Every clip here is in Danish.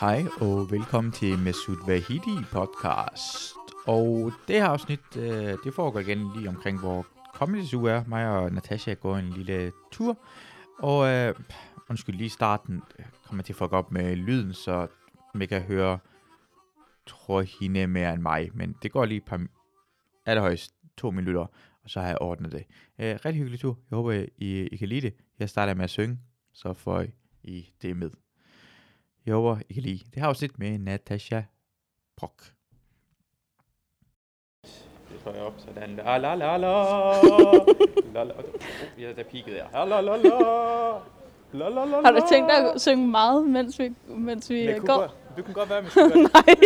Hej og velkommen til Mesut Vahidi podcast. Og det her afsnit, øh, det foregår igen lige omkring, hvor kommende uge er. Mig og Natasha går en lille tur. Og øh, undskyld, lige i starten øh, kommer jeg til at fuck op med lyden, så man kan høre, tror hende mere end mig. Men det går lige et par, allerhøjst to minutter, og så har jeg ordnet det. Øh, rigtig hyggelig tur. Jeg håber, I, I kan lide det. Jeg starter med at synge, så får I det med. Jeg håber, I kan lide det her afsnit med Natasha Brock. Det tror jeg op, sådan. La la la la. la, la. Oh, ja, der peakede jeg. La la la la. La la la Har du tænkt dig at synge meget, mens vi, mens vi går? godt, du kan godt være med Nej.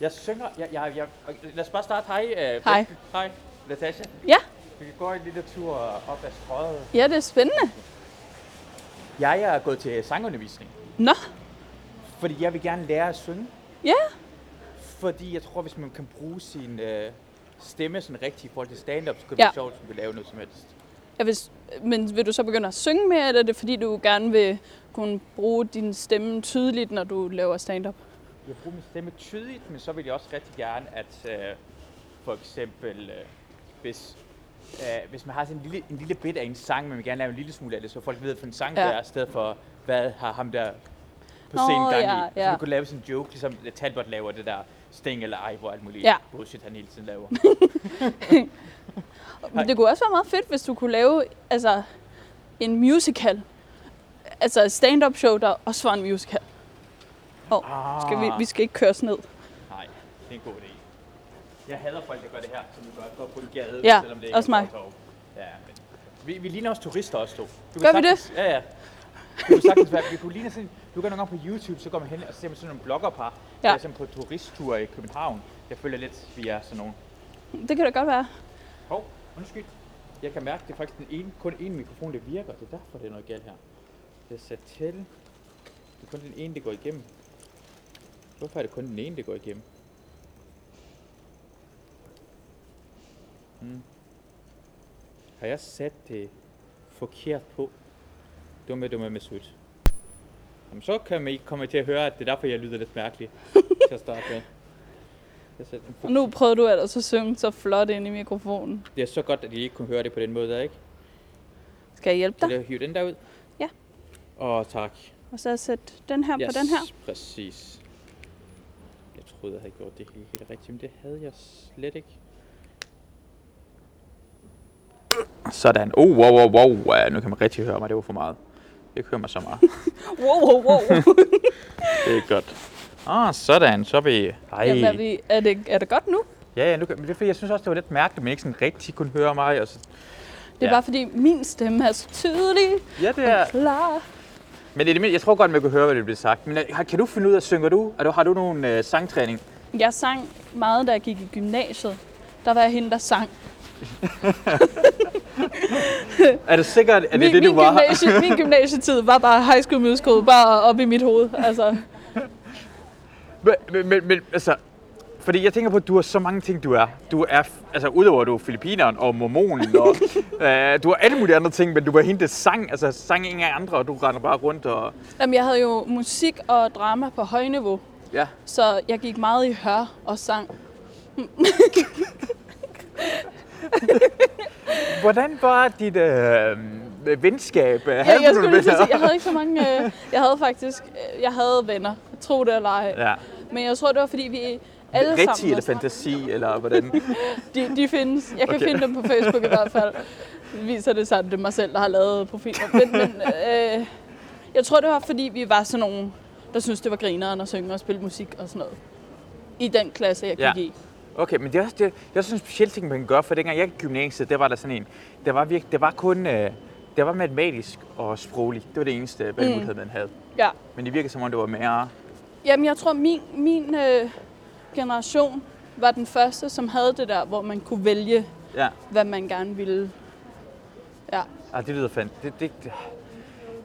Jeg synger, jeg, jeg, jeg, lad os bare starte. Hej. Uh, Hej. Hej, Natasha. Ja. Vi kan gå en lille tur op ad strøget. ja, det er spændende. Jeg er gået til sangundervisning, Nå, fordi jeg vil gerne lære at synge. ja. Fordi jeg tror, hvis man kan bruge sin øh, stemme sådan rigtigt i forhold til stand-up, så kan det Ja. sjovt, kan lave noget som helst. ja hvis, men vil du så begynde at synge mere, eller er det fordi, du gerne vil kunne bruge din stemme tydeligt, når du laver stand-up? Jeg bruger min stemme tydeligt, men så vil jeg også rigtig gerne, at øh, for eksempel, øh, hvis, øh, hvis man har sådan en lille, en lille bit af en sang, men man vil gerne lave en lille smule af det, så folk ved, hvad en sang Ja. det er, i stedet for, hvad har ham der på scenen gang ja, i. Så ja. du kunne lave sådan en joke, ligesom Talbot laver det der Sting eller ej, hvor alt muligt Ja. bullshit, han hele tiden laver. Men det kunne også være meget fedt, hvis du kunne lave altså, en musical. Altså et stand-up show, der også var en musical. ah, Skal vi, vi skal ikke køres ned. Nej, det er en god idé. Jeg hader folk, der gør det her, som vi gør, går på en gade, Ja, selvom det ikke også er mig. Ja, men vi, vi ligner også turister også to. Du Gør vi sagtens, Ja, ja. Du kan sagtens være, vi kunne ligne sådan, du kan nogle gange på YouTube, så går man hen og ser man sådan nogle bloggerpar, Ja. der er sådan på turisttur i København. Jeg føler lidt, vi er sådan nogle. Det kan da godt være. Hov, undskyld. Jeg kan mærke, det er faktisk den ene, kun én mikrofon, der virker. Det er derfor, det er noget galt her. Det er sat til. Det er kun den ene, der går igennem. Hvorfor er det kun den ene, der går igennem? Hmm. Har jeg sat det forkert på? Dumme, dumme med sut. Jamen, så kan man ikke komme til at høre, at det er derfor, jeg lyder lidt mærkelig til at starte med. Jeg Og nu prøvede du ellers at synge så flot ind i mikrofonen. Det er så godt, at I ikke kunne høre det på den måde der, ikke? Skal jeg hjælpe dig? jeg hive den der ud? Ja. Åh, tak. Og så sætte den her på den her. præcis. Jeg troede, jeg havde gjort det helt, helt rigtigt, men det havde jeg slet ikke. Sådan. Oh, wow, wow, wow. Nu kan man rigtig høre mig. Det var for meget. Jeg høre mig så meget. Wow, wow, wow. det er godt. Ah, sådan. Så er vi... Ej. Jamen, er, vi, er, det, er det godt nu? Ja, ja, nu kan... men det er fordi, jeg synes også, det var lidt mærkeligt, at man ikke sådan rigtig kunne høre mig. Og så... Det er Ja. bare fordi, min stemme er så tydelig Ja, det er... og klar. Men i det jeg tror godt, man kunne høre, hvad det blev sagt. Men øh, kan du finde ud af, synger du? Du har du nogen øh, sangtræning? Jeg sang meget, da jeg gik i gymnasiet. Der var jeg hende, der sang. Er du sikkert, at det min, er det, du var? gymnasie, min gymnasietid var bare High School Musical, bare op i mit hoved. Altså, Men, men, men, altså, fordi jeg tænker på, at du har så mange ting, du er. Du er, altså udover at du er filipineren og mormonen, og øh, du har alle mulige andre ting, men du var hende, der sang, altså sang ingen af andre, og du render bare rundt og... jamen, jeg havde jo musik og drama på højniveau, Ja. så jeg gik meget i hør og sang. Hvordan var dit øh, venskab? Ja, jeg, skulle lige sige, jeg havde ikke så mange... Øh, jeg havde faktisk... Øh, jeg havde venner, tro det eller ej. Ja. Men jeg tror, det var fordi, vi alle Rigtig sammen... eller fantasi, eller hvordan? De, de findes. Jeg kan Okay. finde dem på Facebook i hvert fald. Viser det at det er mig selv, der har lavet profiler. Men, men øh, jeg tror, det var fordi, vi var sådan nogle, der synes det var grineren at synge og spille musik og sådan noget. I den klasse, jeg gik Ja. i. Okay, men det er også, det, det er også en speciel ting, man kan gøre, for dengang jeg gik i gymnasiet, der var der sådan en, der var, virke, det var kun, øh, det var matematisk og sproglig. Det var det eneste valgmulighed, man havde. Ja. Men det virker som om, det var mere... Jamen, jeg tror, min, min øh, generation var den første, som havde det der, hvor man kunne vælge, Ja, hvad man gerne ville. Ja. ah, det lyder fandt. Det, det, det.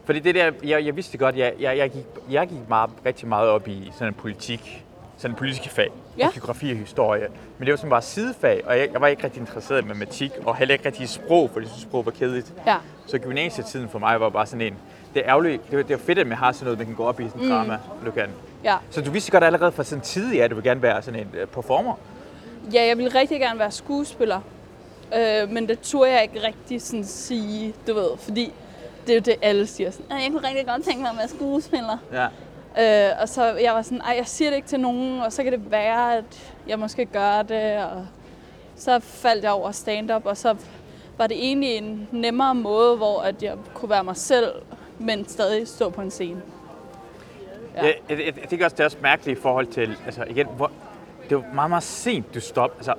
Fordi det der, jeg, jeg vidste godt, jeg, jeg, jeg, gik, jeg gik meget, rigtig meget op i sådan en politik, sådan politiske fag, Ja. og geografi og historie. Men det var sådan bare sidefag, og jeg, jeg var ikke rigtig interesseret i matematik, og heller ikke rigtig i sprog, fordi jeg synes, sprog var kedeligt. Ja. Så gymnasietiden for mig var bare sådan en, det er ærgerligt. Det er, det er fedt, at man har sådan noget, man kan gå op i sådan Mm. drama, du kan. Ja. Så du vidste godt allerede fra sådan tidlig, at du vil gerne være sådan en uh, performer? Ja, jeg ville rigtig gerne være skuespiller. Øh, men det turde jeg ikke rigtig sådan sige, du ved, fordi det er jo det, alle siger. Sådan, "Øh, jeg kunne rigtig godt tænke mig at være skuespiller. Ja. Øh, og så jeg var sådan, ej, jeg siger det ikke til nogen, og så kan det være, at jeg måske gør det. Og så faldt jeg over stand-up, og så var det egentlig en nemmere måde, hvor at jeg kunne være mig selv, men stadig stå på en scene. Ja. Jeg, jeg, jeg, jeg tænker også, det er også mærkeligt i forhold til, altså igen, hvor, det jo meget, meget sent, du stopper. Altså,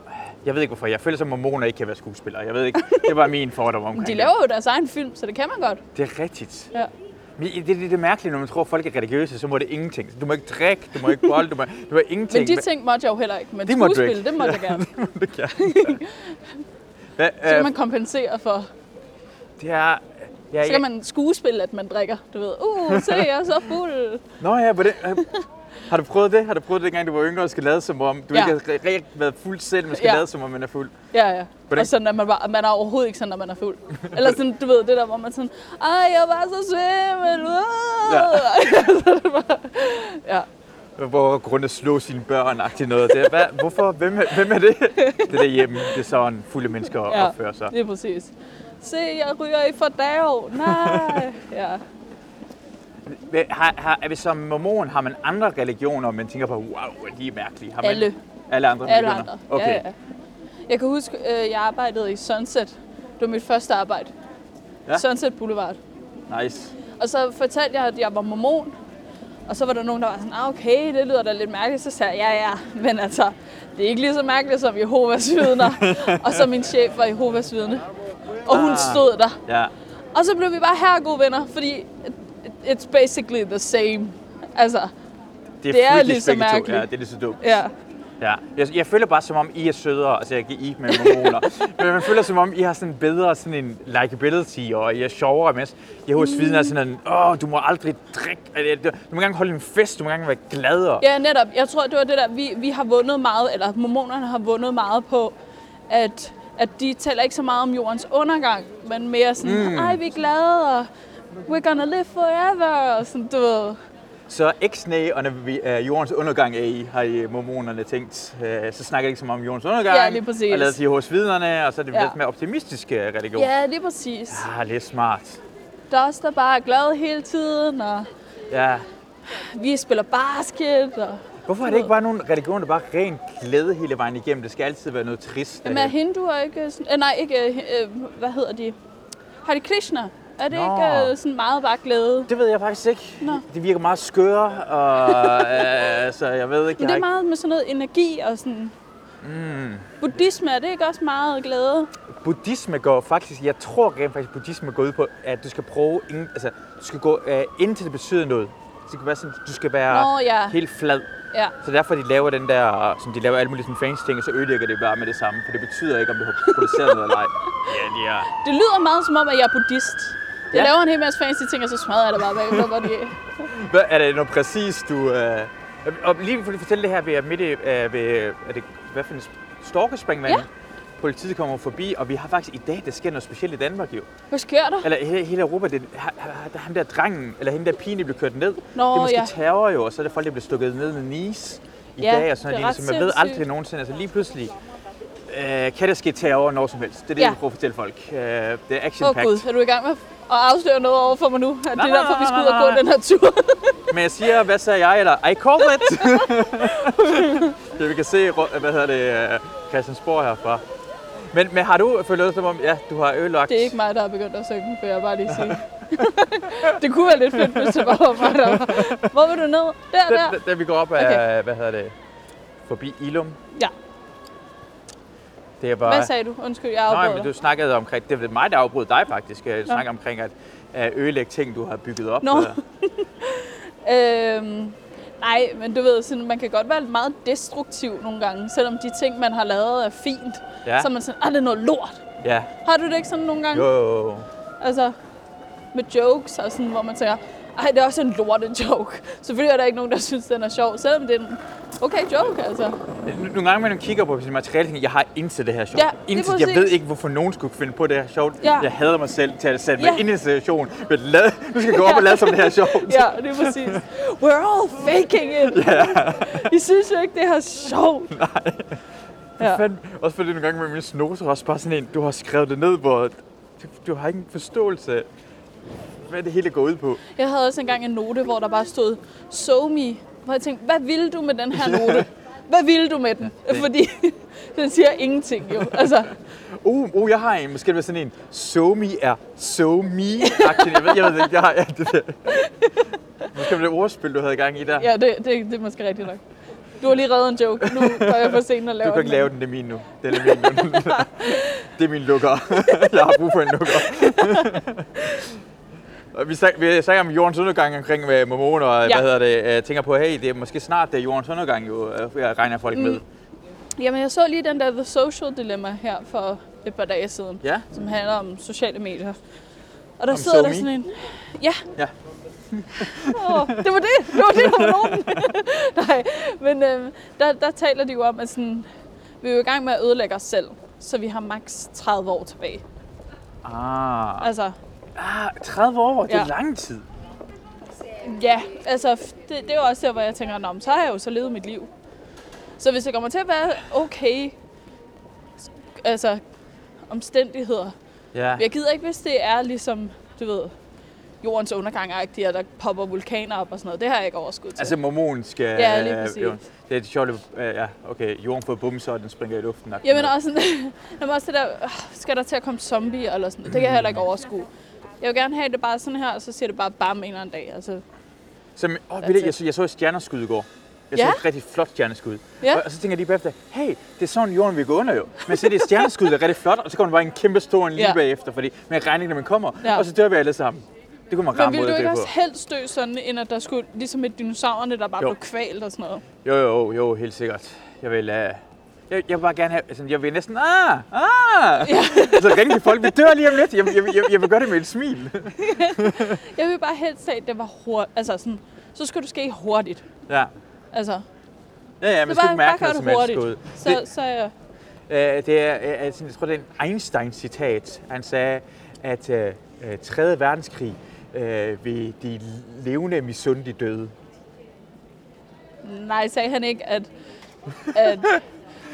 jeg ved ikke hvorfor, jeg føler som mormoner ikke kan være skuespillere. Jeg ved ikke, det var min fordom omkring de laver jo deres egen film, så det kan man godt. Det er rigtigt. Ja. Det, det, det er mærkeligt, når man tror, at folk er religiøse, så må det ingenting. Du må ikke drikke, du må ikke bolde, du må, du må ingenting. Men de ting måtte jeg jo heller ikke. Men Det måtte skuespil, ikke. det måtte jeg gerne. det kan. Hvad, Så kan øh, man kompensere for. det er... Ja, Så kan man skuespille, at man drikker. Du ved, uh, se, jeg er så fuld. Nå ja, på det, øh, har du prøvet det? Har du prøvet det, dengang du var yngre og skal lade som om, du Ja. ikke har re- været fuld selv, men skal Ja. lade som om, man er fuld? Ja, ja. Hvordan- Og sådan, at man, bare, man er overhovedet ikke sådan, når man er fuld. Eller sådan, du ved, det der, hvor man sådan, ej, jeg var så svimmel. Ja. så det var, ja. Hvor grund at slå sine børn agtigt noget. Det er, hvad, hvorfor? Hvem, er- hvem er det? Det der hjemme, det er sådan fulde mennesker Ja. opfører sig. Det er præcis. Se, jeg ryger i fordav. Nej. Ja. Har, har, er vi som mormon, har man andre religioner, man tænker på, wow, de er mærkelige? Har man, Alle. Alle andre Alle religioner? andre. Okay. Ja, ja. Jeg kan huske, øh, jeg arbejdede i Sunset. Det var mit første arbejde. Ja. Sunset Boulevard. Nice. Og så fortalte jeg, at jeg var mormon. Og så var der nogen, der var sådan, ah, okay, det lyder da lidt mærkeligt. Så sagde jeg, ja, ja, men altså, det er ikke lige så mærkeligt som Jehovas vidner. og så min chef var Jehovas vidne. Og hun Ah. stod der. Ja. Og så blev vi bare her gode venner, fordi it's basically the same. Altså, Det er frygteligt lige så begge to. mærkeligt. Ja, det er lige så dumt. ja. Ja. Jeg, jeg føler bare, som om I er sødere, altså jeg I med mormoner, men man føler, som om I har sådan en bedre sådan en likability, og I er sjovere, mens jeg hos vidner er sådan en, åh, du må aldrig drikke, du må gerne holde en fest, du må gerne være glad. Og, Ja, netop. Jeg tror, det var det der, vi, vi har vundet meget, eller mormonerne har vundet meget på, at, at de taler ikke så meget om jordens undergang, men mere sådan, mm. ej, vi er glade, og we're gonna live forever, og sådan, du ved. Så X-Nay og uh, jordens undergang er i, har I mormonerne tænkt. Uh, så snakker de ikke så meget om jordens undergang. Ja, lige præcis. Og lader sig hos vidnerne, og så er det Ja. lidt mere optimistiske religion. Ja, lige præcis. Ah, det er smart. Der er også der bare er glade hele tiden, og Ja. vi spiller basket, og... Hvorfor er det ikke bare nogle religioner, der bare er ren glæde hele vejen igennem? Det skal altid være noget trist. Jamen er hinduer ikke sådan... Øh, nej, ikke... Øh, øh, hvad hedder de? Hare Krishna. Er det Nå. ikke øh, sådan meget bare glæde? Det ved jeg faktisk ikke. Nå. Det virker meget skøre, og øh, så jeg ved ikke. Men det er meget med sådan noget energi og sådan... Mm. Buddhisme, er det ikke også meget glæde? Buddhisme går faktisk, jeg tror rent faktisk, buddhisme går ud på, at du skal prøve, ingen, altså du skal gå øh, indtil det betyder noget. Det skal være sådan, du skal være Nå, ja. helt flad. Ja. Så derfor de laver den der, som de laver alle mulige sådan fancy ting, og så ødelægger det bare med det samme, for det betyder ikke, om du har produceret noget eller ej. Ja, de er. Det lyder meget som om, at jeg er buddhist. Jeg Ja. laver en hel masse fancy ting, og så smadrer jeg det bare bagefter, hvor de Hvad, er det noget præcis, du... Øh, og lige for at fortælle det her, vi er midt i, øh, ved, er det, hvad for en storkespring, Ja. Politiet kommer forbi, og vi har faktisk i dag, der sker noget specielt i Danmark jo. Hvad sker der? Eller hele, hele Europa, det, der ham der drengen, eller hende der pigen, der blev kørt ned. Nå, det er måske ja. terror jo, og så er det folk, der bliver stukket ned med nis i Ja, dag og sådan noget. Så man ved aldrig nogensinde, altså lige pludselig, øh, kan der ske terror når som helst. Det er det, Ja. jeg prøver at fortælle folk. Øh, det er action Åh oh, gud, er du i gang med at afsløre noget over for mig nu? At Nej, det er derfor, vi skal ud og gå den her tur? Men jeg siger, hvad sagde jeg, eller I call it. ja, vi kan se, rå- hvad hedder det, øh, Christiansborg herfra. Men, men har du følt noget som om, ja, du har ødelagt... Det er ikke mig, der har begyndt at synge, vil jeg bare lige sige. det kunne være lidt fedt, hvis det bare var mig, der var. Hvor vil du ned? Der, Da, der. da, da vi går op af, okay. hvad hedder det, forbi Ilum. Ja. Det er bare... Hvad sagde du? Undskyld, jeg Nej, afbrød men dig. du snakkede omkring, det var mig, der afbrød dig faktisk. Du snakkede omkring at, ødelægge ting, du har bygget op. Nå. Øh, Øhm, nej, men du ved, sådan, man kan godt være meget destruktiv nogle gange, selvom de ting, man har lavet, er fint. Ja. Så man sådan, ah, det er noget lort. Ja. Har du det ikke sådan nogle gange? Jo. Altså, med jokes og sådan, hvor man tænker, ej, det er også en lorte joke. Selvfølgelig er der ikke nogen, der synes, den er sjov, selvom det er en okay joke, altså. Nogle gange, når man kigger på sit materiale, tænker jeg, jeg har intet det her sjovt. Ja, intet. Jeg ved ikke, hvorfor nogen skulle finde på det her sjovt. Ja. Jeg hader mig selv til at sætte Ja. mig ind i en situation. Men lad, nu skal jeg gå op og lade som det her er sjovt. Ja, det er præcis. We're all faking it. I synes jo ikke, det er sjovt. Nej. Ja. Fand, også fordi nogle gange med mine snoser også bare sådan en, du har skrevet det ned, hvor du, du har ikke en forståelse hvad det hele går ud på. Jeg havde også engang en note, hvor der bare stod, so me. Hvor jeg tænkte, hvad ville du med den her note? Hvad ville du med den? Fordi den siger ingenting jo. Altså, Uh, uh, jeg har en, måske det sådan en, so me er so me -agtig. Jeg ved, jeg ved det ikke, jeg har ja, det der. Måske det ordspil, du havde i gang i der. ja, det, det, det er måske rigtigt nok. Du har lige reddet en joke. Nu går jeg for sent og laver Du kan ikke lave den, det er min nu. Den er min nu. det er min lukker. jeg har brug for en lukker. Vi snakker, vi snakker om jordens undergang omkring med mormoner, og Ja. hvad hedder det, jeg tænker på, hey, det er måske snart det er jordens undergang, jo, øh, jeg regner folk med. Jamen, jeg så lige den der The Social Dilemma her for et par dage siden, Ja, som handler om sociale medier. Og der Om sidder der SoMe? sådan en... Ja. Ja. Åh, det var det. Det var det, der var nogen. Nej, men øhm, der, der taler de jo om, at sådan, vi er jo i gang med at ødelægge os selv, så vi har maks 30 år tilbage. ah, Altså, ah 30 år, det er Ja. lang tid. ja, altså, det, det er jo også der, hvor jeg tænker, Nå, men så har jeg jo så levet mit liv. Så hvis det kommer til at være okay, altså, omstændigheder, Ja. Jeg gider ikke, hvis det er ligesom, du ved, jordens undergang og der popper vulkaner op og sådan noget. Det har jeg ikke overskud til. Altså mormon skal... Ja, lige øh, præcis. jo, det er sjovt, øh, ja, okay, jorden får bumser, og den springer i luften. jeg mener også, sådan, jamen også det der, øh, skal der til at komme zombier eller sådan noget. Det kan jeg heller ikke overskue. Jeg vil gerne have det bare sådan her, og så siger det bare bam en eller anden dag. Altså, Så, åh, ved du, it. jeg, så, jeg så et stjerneskud i går. Jeg Ja? så et rigtig flot stjerneskud. Ja. Og, og så tænker jeg lige bagefter, hey, det er sådan jorden vil gå under jo. Men så er det et stjerneskud, der er rigtig flot, og så kommer der bare en kæmpe stor en lige Ja. bagefter, fordi regner ikke, når man kommer, Ja. og så dør vi alle sammen. Det kunne man men ramme ville måde du ikke det også på. helst dø sådan, end at der skulle, ligesom med dinosaurerne, der bare Jo. blev kvalt og sådan noget? Jo, jo, jo, helt sikkert. Jeg vil, uh, jeg, jeg vil bare gerne have, altså, jeg vil næsten, ah, ah. Ja. så ringe til folk, vi dør lige om lidt. Jeg, jeg, jeg, jeg vil gøre det med et smil. Jeg vil bare helst have, at det var hurtigt. Altså sådan, så skulle det ske hurtigt. ja. Altså, Ja, ja, man det skal bare, mærke noget som det helst hurtigt. skud. Så, så er jeg... Øh, det er, øh, altså, jeg tror, det er en Einstein-citat. Han sagde, at øh, øh, 3. verdenskrig øh, vil de levende misunde de døde. Nej, sagde han ikke, at, at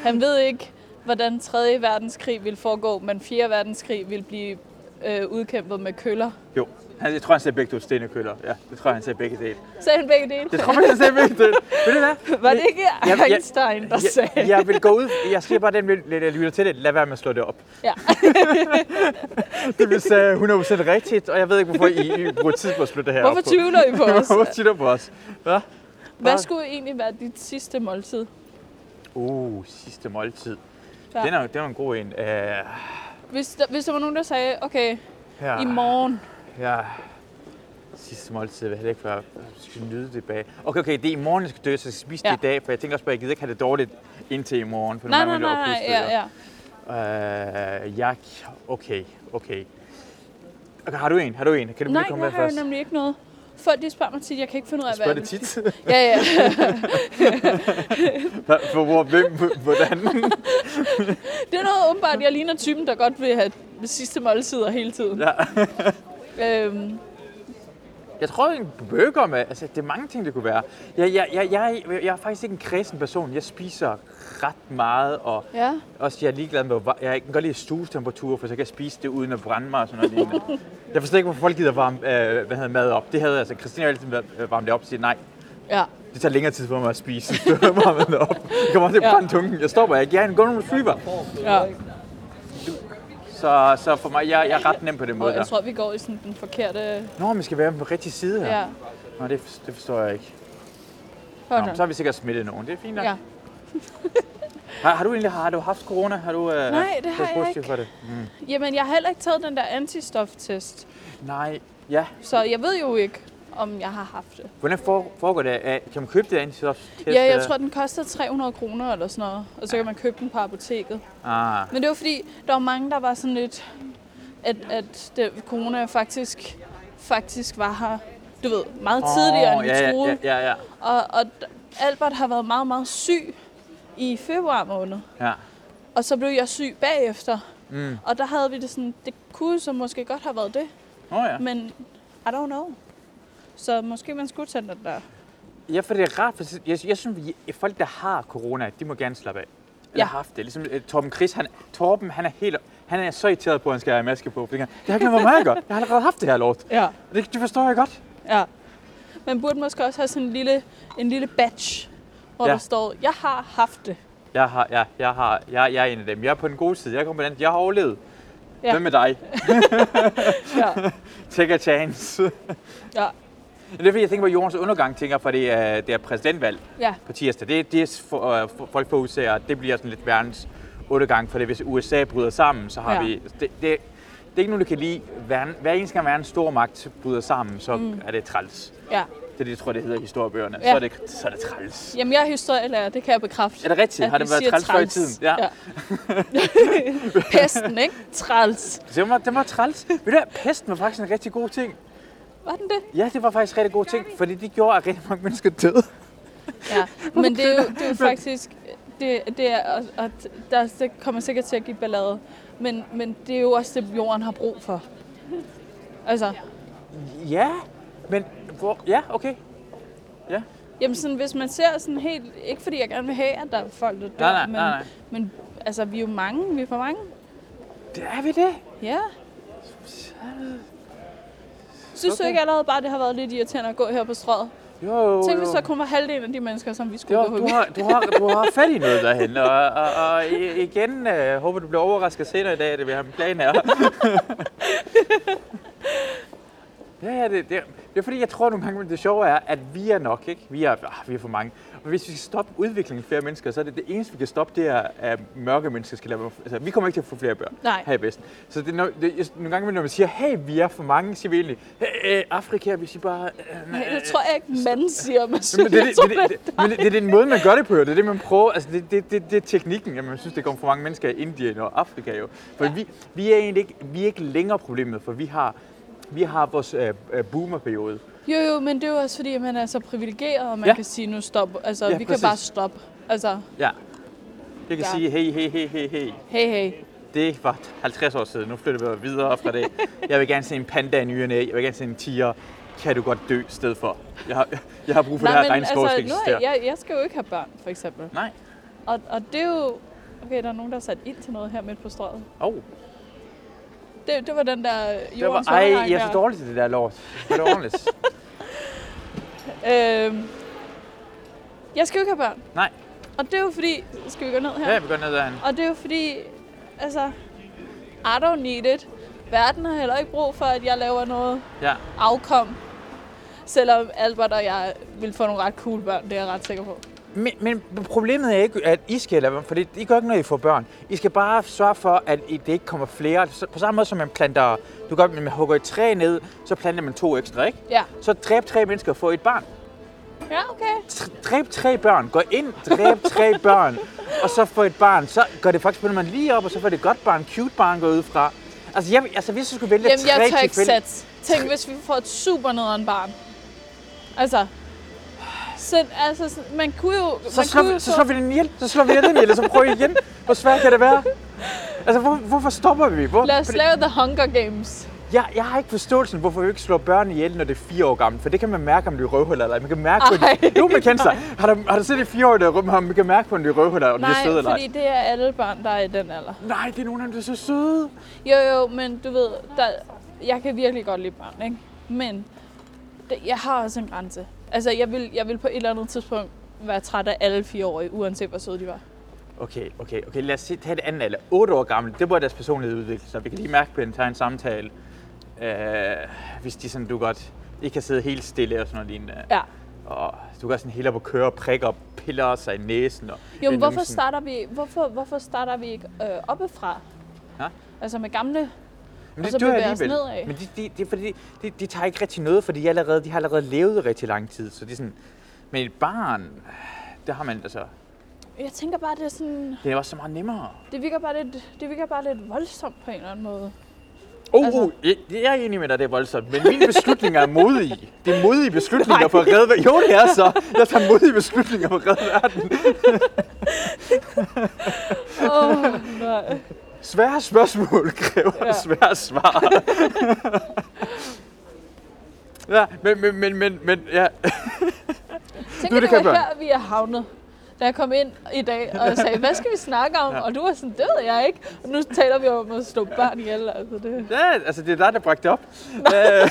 han ved ikke, hvordan 3. verdenskrig vil foregå, men 4. verdenskrig vil blive øh, udkæmpet med køller. Jo, han, jeg tror, han sagde begge to stenekøller. Ja, det tror jeg, han sagde begge dele. Sagde han begge dele? Jeg tror, han sagde begge dele. Ved du hvad? Var det ikke Jeg- jeg- Einstein, der sagde? Jeg, jeg vil gå ud. Jeg siger bare, den vil, jeg lytter til det. Lad være med at slå det op. Ja. Det vil sige 100% rigtigt, og jeg ved ikke, hvorfor I, I bruger tid på at slå det her Hvorfor tvivler I på os? Hvorfor tvivler på os? Hvad? Hvad skulle egentlig være dit sidste måltid? Uh, sidste måltid. Ja. Den, er, den er en god en. Uh, Hvis der, hvis der var nogen, der sagde, okay, her. i morgen, Ja. Sidste måltid, vil heller ikke være, jeg skal nyde det bag. Okay, okay, det er i morgen, jeg skal dø, så jeg skal spise Ja. det i dag, for jeg tænker også bare, jeg gider ikke have det dårligt indtil i morgen. For nej, nogle nej, nej, nej, ja, ja. Øh, jeg, okay, okay. Okay, har du en? Har du en? Kan du Nej, lige komme jeg med har jo først? nemlig ikke noget. Folk de spørger mig tit, jeg kan ikke finde ud af, hvad det tit. Ja, ja. For hvor, hvem, hvordan? Det er noget åbenbart, jeg ligner typen, der godt vil have sidste måltider hele tiden. Ja. Øhm, Jeg tror, en burger med, altså det er mange ting, det kunne være. Jeg, jeg, jeg, jeg, jeg er faktisk ikke en kredsen person. Jeg spiser ret meget, og ja. også jeg er ligeglad med, jeg kan godt lide stuestemperatur, for så kan jeg spise det uden at brænde mig og sådan noget lignende. Jeg forstår ikke, hvorfor folk gider varme øh, hvad hedder, mad op. Det havde altså, Christina altid øh, varmet det op og siger, nej, Ja. det tager længere tid for mig at spise, varmer det op. Jeg kommer også til at Ja. brænde tungen. Jeg stopper ikke. Jeg er en golden retriever. ja. Så, så for mig, jeg, jeg er ret nem på den måde Og jeg der. tror, vi går i sådan den forkerte... Nå, man skal være på rigtig side her. Ja. Nå, det, det forstår jeg ikke. Nå, så har vi sikkert smittet nogen. Det er fint nok. Ja. Har, har, du egentlig har du haft corona? Har du, øh, Nej, det har jeg ikke. For det? Mm. Jamen, jeg har heller ikke taget den der antistoftest. Nej, ja. Så jeg ved jo ikke, om jeg har haft det. Hvordan for, foregår det? Kan man købe det antistofttest? Ja, jeg tror, den koster 300 kroner eller sådan noget. Og så kan man købe den på apoteket. Ah, Men det var fordi, der var mange, der var sådan lidt, at, at det, corona faktisk, faktisk var her du ved, meget tidligere, end vi ja, troede. ja, ja, ja, Og, og Albert har været meget, meget syg i februar måned. ja. Og så blev jeg syg bagefter. Mm. Og der havde vi det sådan, det kunne så måske godt have været det. Åh ja. Men I don't know. Så måske man skulle tage den der. Ja, for det er rart. For jeg, jeg synes, at folk, der har corona, de må gerne slappe af. Eller Ja. har haft det. Ligesom uh, Torben Chris, han, Torben, han er helt, han er så irriteret på, at han skal have maske på. Fordi han, det har ikke noget med mig at gøre. Jeg har allerede haft det her lort. Ja. Det, det forstår jeg godt. Ja. Man burde måske også have sådan en lille, en lille badge, hvor Ja. ja. der står, jeg har haft det. Jeg, har, jeg, jeg, har, jeg, jeg er en af dem. Jeg er på den gode side. Jeg, kommer på den. jeg har overlevet. Ja. Ja. Hvem er dig? Ja. Take a chance. Ja. Det er fordi, jeg tænker på jordens undergang, tænker for det er, det er præsidentvalg Ja. på tirsdag. Det, det er for, øh, folk forudser, at det bliver sådan lidt verdens undergang, for det, hvis USA bryder sammen, så har Ja. vi... Det, det, det er ikke nogen, der kan lide. Hver, hver eneste gang, hver en stor magt bryder sammen, så mm. er det træls. ja. Det er det, jeg tror, det hedder i historiebøgerne. Ja. Så, er det, så er det træls. Jamen, jeg er historielærer, det kan jeg bekræfte. Er det rigtigt? Har det været siger træls før i tiden? Ja. ja. Pesten, ikke? Træls. Det var, det var træls. Ved du pesten var faktisk en rigtig god ting. Var den det? Ja, det var faktisk rigtig god ting, fordi det gjorde, at rigtig mange mennesker døde. Ja. Men det er jo, det er jo faktisk... Det, det er, og, og der, det kommer sikkert til at give ballade. Men, men det er jo også det, jorden har brug for. Altså, Ja, men... Hvor, ja, okay. Ja. jamen sådan, hvis man ser sådan helt... Ikke fordi jeg gerne vil have, at der er folk, der dør, Nej, nej, men, nej, nej. men altså, vi er jo mange. Vi er for mange. Det er vi det. Ja. Synes du Okay. ikke allerede bare, det har været lidt irriterende at gå her på strøget? Jo, jo, Tænk, hvis der kun var halvdelen af de mennesker, som vi skulle Jo, gå du har, du, har, du har fat i noget derhen, og, og, og igen øh, håber du bliver overrasket senere i dag, det vil have en plan her. ja, ja, det, det, det er fordi, jeg tror nogle gange, at det sjove er, at vi er nok, ikke? Vi er, ah, vi er for mange. Og hvis vi skal stoppe udviklingen af flere mennesker, så er det det eneste, vi kan stoppe, det er, at mørke mennesker skal lade Altså, vi kommer ikke til at få flere børn Nej. her i Vesten. Så det, når, det, nogle gange, når man siger, hey, vi er for mange, siger vi egentlig, hey, øh, Afrika, vi siger bare... Øh, Nej, det tror jeg ikke, mand siger. Man men det, er det, det, det, men det, det er den måde, man gør det på, jo. Det er det, man prøver. Altså, det, det, det, det er teknikken. Jamen, jeg synes, det kommer for mange mennesker i Indien og Afrika jo. For ja. vi, vi er egentlig ikke, vi er ikke længere problemet, for vi har, vi har vores øh, øh, boomerperiode. Jo, jo, men det er jo også fordi, at man er så privilegeret, og man Ja. kan sige, nu stop. Altså, Ja, vi præcis. kan bare stoppe. Altså, Ja. Jeg kan ja. Sige, hey, hey, hey, hey, hey. hey, hey. Det var 50 år siden. Nu flytter vi videre fra det. Jeg vil gerne se en panda i ny. Jeg vil gerne se en tiger. Kan du godt dø i stedet for? Jeg har, jeg har brug for det her regnskov, altså, nu er, jeg, jeg skal jo ikke have børn, for eksempel. Nej. Og, og det er jo... Okay, der er nogen, der har sat ild til noget her midt på strøget. Oh, Det, det var den der det var, jordens ej, jeg er så dårlig til det der lort. Det er ordentligt. Øhm, jeg skal jo ikke have børn. Nej. Og det er jo fordi... Skal vi gå ned her? Ja, vi går ned derhen. Og det er jo fordi... Altså... I don't need it. Verden har heller ikke brug for, at jeg laver noget Ja. afkom. Selvom Albert og jeg vil få nogle ret cool børn, det er jeg ret sikker på. Men, men problemet er ikke, at I skal lade være, for det, I gør ikke, når I får børn. I skal bare sørge for, at I- det ikke kommer flere. På samme måde som man planter, du gør, man hugger et træ ned, så planter man to ekstra, ikke? Ja. Så dræb tre mennesker og få et barn. Ja, okay. Dræb tre børn. Gå ind, dræb tre børn, og så få et barn. Så gør det faktisk, man lige op, og så får det et godt barn, cute barn, gå ud fra. Altså, jeg, altså hvis jeg skulle vælge Jamen, tre jeg tager ikke tilfælde-. Tænk, hvis vi får et super nederen barn. Altså... Så, altså, sådan- man kunne jo... så man slår, kunne vi, jo så slår vi den ihjel. Så slår vi den ihjel, og så prøver vi igen. Hvor svært kan det være? Altså, hvor, hvorfor stopper vi? Hvor, Lad os fordi- lave The Hunger Games. Jeg, jeg har ikke forståelsen, hvorfor vi ikke slår børn ihjel, når det er fire år gammelt. For det kan man mærke, om de er røvhuller eller ej. Man kan mærke på Ej, det. Jo, man kender sig. Har du, har du set det fire år, der er røv, man kan mærke på, om de er røvhuller, om de er Nej, søde eller ej. fordi det er alle børn, der er i den alder. Nej, det er nogle af dem, der er så søde. Jo, jo, men du ved, der, jeg kan virkelig godt lide børn, ikke? Men det, jeg har også en grænse. Altså, jeg vil, jeg vil på et eller andet tidspunkt være træt af alle fireårige, uanset hvor søde de var. Okay, okay, okay. Lad os se, tage det andet alder. 8 år gammel, det var deres personlighed udvikle sig. Vi kan lige mærke på en, tage en samtale. Øh, hvis de sådan, du godt ikke kan sidde helt stille og sådan noget lignende. Ja. Og du kan sådan helt op og køre og prikke og piller sig i næsen. Og Jo, men hvorfor numsen. starter vi, hvorfor, hvorfor starter vi ikke øh, oppefra? Ja. Altså med gamle... Men og så bevæger os nedad. Men de, de, de, fordi de, de tager ikke rigtig noget, fordi de, allerede, de har allerede levet rigtig lang tid. Så de er sådan, men et barn, der har man altså, Jeg tænker bare, det er sådan... det er også så meget nemmere. Det virker bare lidt, det virker bare lidt voldsomt på en eller anden måde. Oh, Altså- oh, jeg, jeg er enig med dig, det er voldsomt, men mine beslutninger er modige. Det er modige beslutninger for at redde verden. Jo, det er så. Jeg tager modige beslutninger for at redde verden. Åh, oh, nej. Svære spørgsmål kræver Ja. svære svar. ja, men, men, men, men, men ja. Tænker det det, var her, vi er havnet. Da jeg kom ind i dag og sagde, hvad skal vi snakke om? Ja. Og du var sådan, det ved jeg ikke. Og nu taler vi om at slå børn ihjel. Altså det. ja, altså det er dig, der bragte det op. Øh.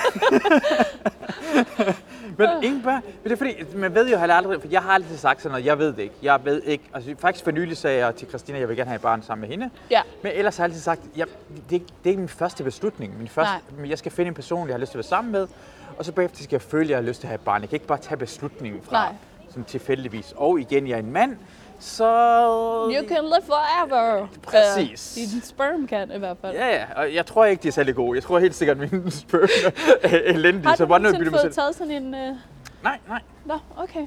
men ingen børn. Men det er fordi, man ved jo heller aldrig, for jeg har altid sagt sådan noget, jeg ved det ikke. Jeg ved ikke. Altså faktisk for nylig sagde jeg til Christina, at jeg vil gerne have et barn sammen med hende. Ja, Men ellers har jeg altid sagt, jeg, det, er ikke, det er ikke min første beslutning. Min første, Nej. men jeg skal finde en person, jeg har lyst til at være sammen med, og så bagefter skal jeg føle, at jeg har lyst til at have et barn. Jeg kan ikke bare tage beslutningen fra Nej. Sådan tilfældigvis. Og igen, jeg er en mand, så... you can live forever. Præcis. Uh, din sperm kan i hvert fald. Ja, ja, og jeg tror ikke, de er særlig gode. Jeg tror helt sikkert, at min spørg er elendige, Har så du bare nødt til nogensinde fået selv. taget sådan en... Uh... Nej, nej. Nå, okay.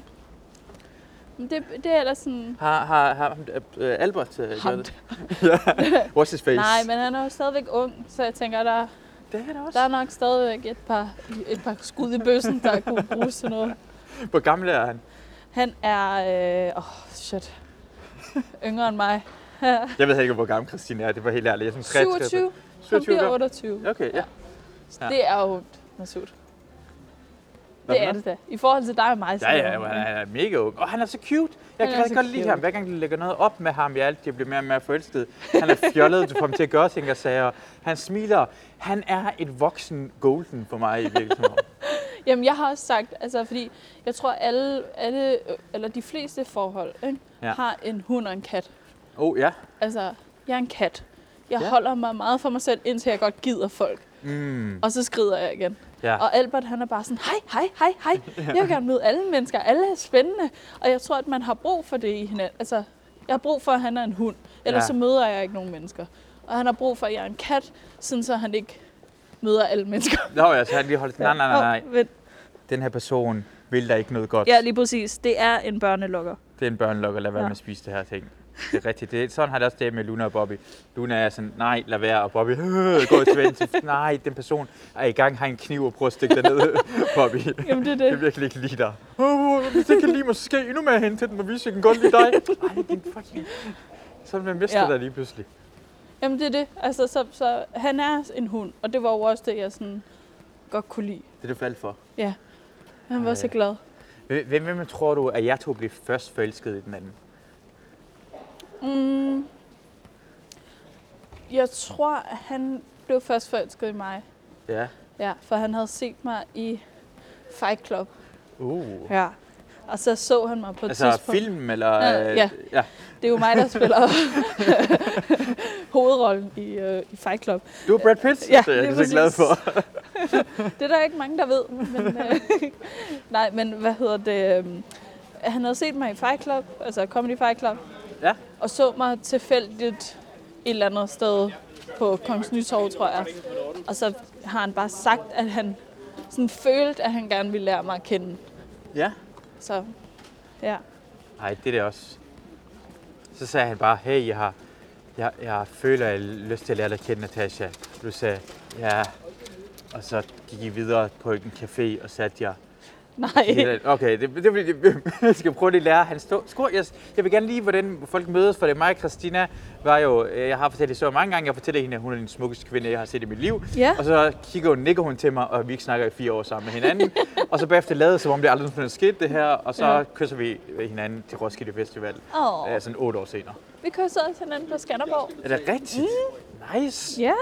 Men Det, det er ellers sådan... Har, har, har uh, Albert uh, gjort det? ja. What's his face? Nej, men han er jo stadigvæk ung, så jeg tænker, der, Det er det også. der er nok stadigvæk et par, et par skud i bøssen, der kunne bruges til noget. Hvor gammel er han? Han er... Øh, oh, shit. Yngre end mig. Jeg ved ikke, hvor gammel Christine er. Det var helt ærligt. Jeg synes, 27. Han 27 bliver år. 28. Okay, ja. Ja. Det er jo Masud. Det er det da. I forhold til dig og mig. så Ja, ja, han er mega ung. Og han er så cute. Jeg Han kan rigtig godt lide ham. Hver gang du lægger noget op med ham, jeg altid bliver mere og mere forelsket. Han er fjollet, du får ham til at gøre ting og sager. Han smiler. Han er et voksen golden for mig i virkeligheden. Jamen, jeg har også sagt, altså fordi jeg tror alle, alle eller de fleste forhold ikke, Ja. har en hund og en kat. oh, ja. Altså, jeg er en kat. Jeg ja. holder mig meget for mig selv, indtil jeg godt gider folk. Mm, Og så skrider jeg igen. Ja. Og Albert, han er bare sådan, hej, hej, hej, hej. Jeg vil gerne møde alle mennesker. Alle er spændende. Og jeg tror, at man har brug for det i hinanden. Altså, jeg har brug for, at han er en hund. Ellers Ja. så møder jeg ikke nogen mennesker. Og han har brug for, at jeg er en kat, sådan så han ikke møder alle mennesker. Nå, ja, så han lige holdt nej, nej, nej, nej. Vent. Den her person vil der ikke noget godt. Ja, lige præcis. Det er en børnelukker. Det er en børnelokker, lad være Ja. med at spise det her ting. Det er rigtigt. Det sådan har det også det med Luna og Bobby. Luna er sådan, nej, lad være, og Bobby øh, går i Svend. Nej, den person er i gang, har en kniv og prøver at stikke dig ned, Bobby. Jamen, det er Jeg det. virkelig ikke lide dig. Oh, hvis jeg kan lide mig, så skal jeg endnu mere hen til den, og vise, jeg kan godt lide dig. Ej, din fucking... Så man mister Ja. ja. dig lige pludselig. Jamen, det er det. Altså, så, så han er en hund, og det var jo også det, jeg sådan godt kunne lide. Det er du faldt for. Han var Ej. så glad. Hvem, hvem hvem tror du, at jeg to blev først forelsket i den anden? Mm. Jeg tror, at han blev først forelsket i mig. Ja. Ja, for han havde set mig i Fight Club. Uh. Ja. Og så så han mig på et Altså tidspunkt. film, eller... Ja, øh, ja. ja. Det er jo mig, der spiller hovedrollen i, øh, i Fight Club. Du er Brad Pitt, Ja, jeg er lige så glad for. Det er der ikke mange, der ved. Men, øh, nej, men hvad hedder det? Øh, han havde set mig i Fight Club, altså Comedy Fight Club. Ja. Og så mig tilfældigt et eller andet sted på Kongens Nytorv, tror jeg. Og så har han bare sagt, at han sådan følte, at han gerne ville lære mig at kende. Ja. Så ja. Nej, det er det også. Så sagde han bare, hey, jeg har, jeg, jeg føler, jeg har lyst til at lære dig at kende, Natasha. Du sagde, ja. Og så gik I videre på en café og satte jer. Nej. Okay, det, det, det, jeg skal prøve lige at lære. Han stå, sko, jeg, jeg vil gerne lige, hvordan folk mødes, for det er mig og Christina var jo, øh, jeg har fortalt det så mange gange, jeg fortæller hende, at hun er den smukkeste kvinde, jeg har set i mit liv. Ja. Og så kigger hun, nikker hun til mig, og vi ikke snakker i fire år sammen med hinanden. og så bagefter lader som om det aldrig nogensinde sket det her, og så Ja. kysser vi hinanden til Roskilde Festival, oh. sådan otte år senere. vi kysser også hinanden på Skanderborg. Er det rigtigt? Mm. Nice. Ja.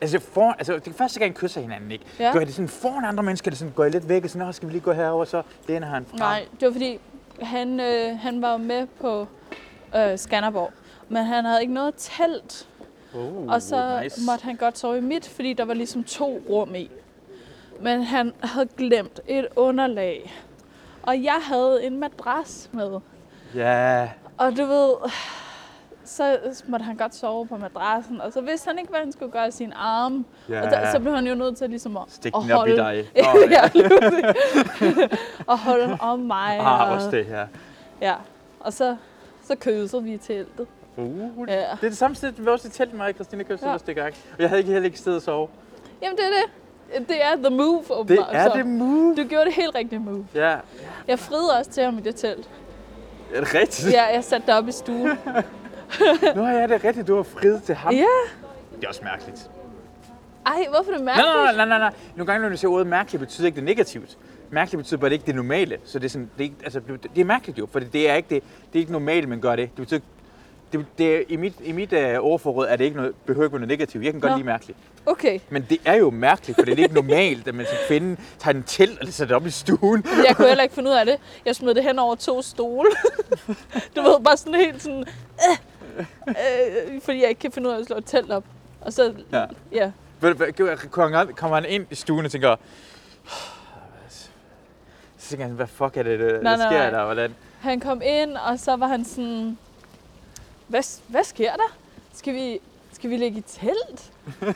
Altså, for, altså, det er første gang, I kysser hinanden, ikke? Ja. Gør I det sådan foran andre mennesker, eller sådan, går I lidt væk, og sådan, "Nå, skal vi lige gå herover, så læner han frem? Nej, det var fordi, han, øh, han var med på øh, Skanderborg. Men han havde ikke noget telt, Oh, og så nice. måtte han godt sove i mit, fordi der var ligesom to rum i. Men han havde glemt et underlag. Og jeg havde en madras med. Ja, Og du ved, så måtte han godt sove på madrassen. Og så vidste han ikke, hvad han skulle gøre i sin arme. ja. Og der, så blev han jo nødt til ligesom at, Stik at den op i holde, dig. ja, Åh, ja. og holde om mig. Ah, og, også det her. Ja, og så, så køsede vi i teltet. Uh, Ja. Det er det samme sted, vi også i telt med mig Christina Køster Ja. første gang. Og jeg havde ikke heller ikke sted at sove. Jamen, det er det. Det er the move, Det åbenbart. er så. det move. Du gjorde det helt rigtige move. Ja, Jeg friede også til ham i det telt. er det rigtigt? Ja, jeg satte det op i stuen. Nå ja, det er rigtigt, du har friet til ham. Ja. Det er også mærkeligt. Ej, hvorfor er det Nej, mærkeligt? nej, nej, nej, nej. Nogle gange, når du siger ordet mærkeligt, betyder ikke det negativt. Mærkeligt betyder bare, det ikke det normale. Så det er, sådan, det er, ikke, altså, det er mærkeligt jo, for det er ikke, det, det er ikke normalt, man gør det. Det betyder, det, det I mit, i mit uh, ordforråd er det ikke noget, behøver ikke være noget negativt. Jeg kan godt Nå. lide mærkeligt. Okay. Men det er jo mærkeligt, for det er ikke normalt, at man som kvinde tager en telt og sætter det op i stuen. Jeg kunne heller ikke finde ud af det. Jeg smed det hen over to stole. du ved, bare sådan helt sådan... Øh, øh, fordi jeg ikke kan finde ud af at slå et telt op. Og så, Ja. ja. Kommer han- ind i stuen og tænker, så tænker han, hvad fuck er det, der, Nej, nej, sker nej. der? Hvordan? Han kom ind, og så var han sådan... Hvad, hvad sker der? Skal vi, skal vi ligge i telt?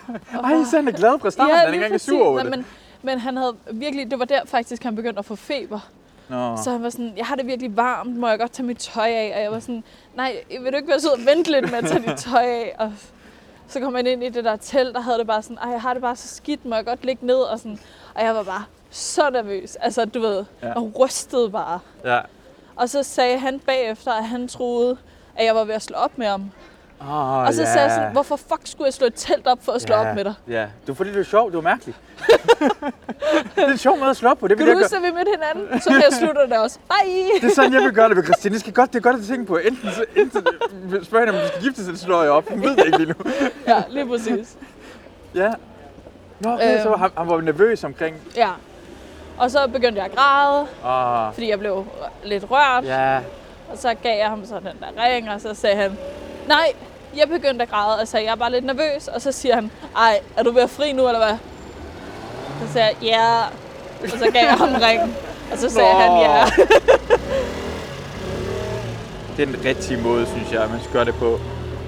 Ej, så er han er glad fra starten, ja, han er ikke engang sur over Nej, det. Men, men han havde virkelig, det var der faktisk, han begyndte at få feber. Nå. Så han var sådan, jeg har det virkelig varmt, må jeg godt tage mit tøj af? Og jeg var sådan, nej, vil du ikke være sød og vente lidt med at tage dit tøj af? Og så kom han ind i det der telt, og havde det bare sådan, jeg har det bare så skidt, må jeg godt ligge ned? Og, sådan, og jeg var bare så nervøs. Altså, du ved, Ja. og rystede bare. Ja. Og så sagde han bagefter, at han troede, at jeg var ved at slå op med ham. Oh, Og så ja. sagde jeg sådan, hvorfor fuck skulle jeg slå et telt op for at slå ja. op med dig? Ja, du er fordi det er sjovt, du er mærkelig. det er en sjov måde at slå op på, det Kan du huske, at vi mødte hinanden? Så jeg slutter det også. Ej! Det er sådan, jeg vil gøre det med Christine. Det, skal godt, det er godt at tænke på. Enten, så- enten spørger hende, om du skal giftes, eller slår jeg op. Hun ved det ikke lige nu. Ja, lige præcis. Ja. Nå, okay, så Øhm. var han, han var nervøs omkring. Ja. Og så begyndte jeg at græde, Åh, fordi jeg blev lidt rørt. ja. Og så gav jeg ham så den der ring, og så sagde han, nej, jeg begyndte at græde, og sagde, jeg er bare lidt nervøs. Og så siger han, ej, er du ved at fri nu, eller hvad? Så sagde jeg, ja. Og så gav jeg ham ringen. Og så sagde Nå. han, ja. Det er den rigtige måde, synes jeg, man skal gøre det på.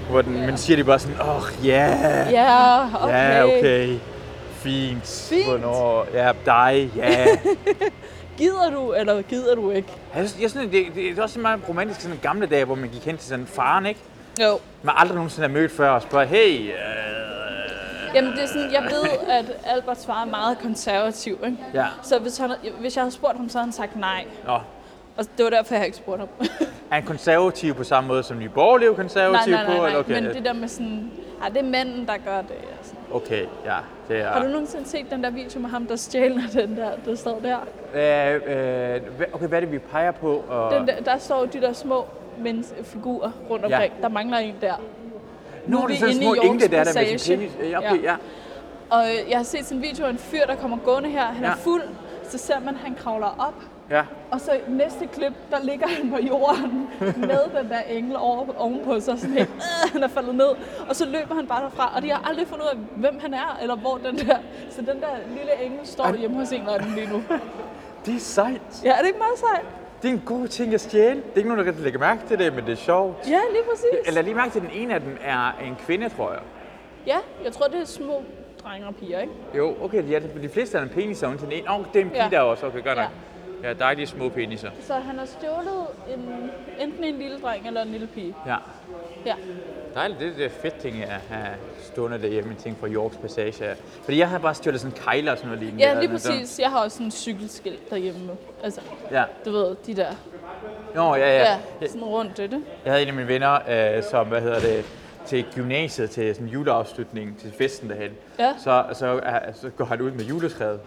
Hvor den, man siger det bare sådan, åh, oh, ja. Ja, okay. Ja, okay. Fint. Fint. Hvornår? Ja, dig. Ja. Gider du, eller gider du ikke? jeg, synes, jeg synes, det, det, er også meget romantisk sådan gamle dage, hvor man gik hen til sådan faren, ikke? Jo. Man aldrig nogensinde har mødt før og spørger, hey, øh, Jamen, det er sådan, jeg ved, at Alberts far er meget konservativ, ikke? ja, Så hvis, han, hvis jeg havde spurgt ham, så havde han sagt nej. nå, Og det var derfor, jeg ikke spurgte ham. er han konservativ på samme måde som Nye Borgerlige er nej, konservativ nej, nej, på? nej. Eller? Okay, Men det der med sådan, ja, det er mænden, der gør det. Altså. okay, ja, det er... Har du nogensinde set den der video med ham, der stjæler den der, der står der? Øh, øh, okay, hvad er det, vi peger på? Og... Den der, der står de der små figurer rundt Ja. omkring. Der mangler en der. Nå, nu er det sådan små engle, der, der med sin penis. Ja, okay, ja. Og øh, jeg har set sådan en video af en fyr, der kommer gående her. Han Ja. er fuld. Så ser man, at han kravler op. ja. Og så næste klip, der ligger han på jorden med den der engel over, ovenpå sig. Sådan helt, øh, han er faldet ned. Og så løber han bare derfra. Og de har aldrig fundet ud af, hvem han er, eller hvor den der... Så den der lille engel står Ej. hjemme hos en eller anden lige nu. Det er sejt. Ja, er det ikke meget sejt? Det er en god ting at stjæle. Det er ikke nogen, der rigtig lægger mærke til det, men det er sjovt. Ja, lige præcis. Eller lige mærke til, at den ene af dem er en kvinde, tror jeg. Ja, jeg tror, det er små drenge og piger, ikke? Jo, okay, ja, de de fleste er en penis og til den ene. Åh, oh, det er en pige Ja. der også, okay, godt nok. Ja. Ja, dejlige små peniser. Så han har stjålet en, enten en lille dreng eller en lille pige. Ja. Ja. Dejligt, det er det fedt ting at have stående derhjemme, ting fra Yorks Passage. Fordi jeg har bare stjålet sådan kejler og sådan noget lignende. Ja, lige præcis. Jeg har også en cykelskilt derhjemme nu. Altså, Ja. du ved, de der. Nå, ja, ja. Ja, sådan rundt det. jeg havde en af mine venner, øh, som, hvad hedder det, til gymnasiet, til sådan en juleafslutning, til festen derhen. Ja. Så, så, øh, så går han ud med juletræet.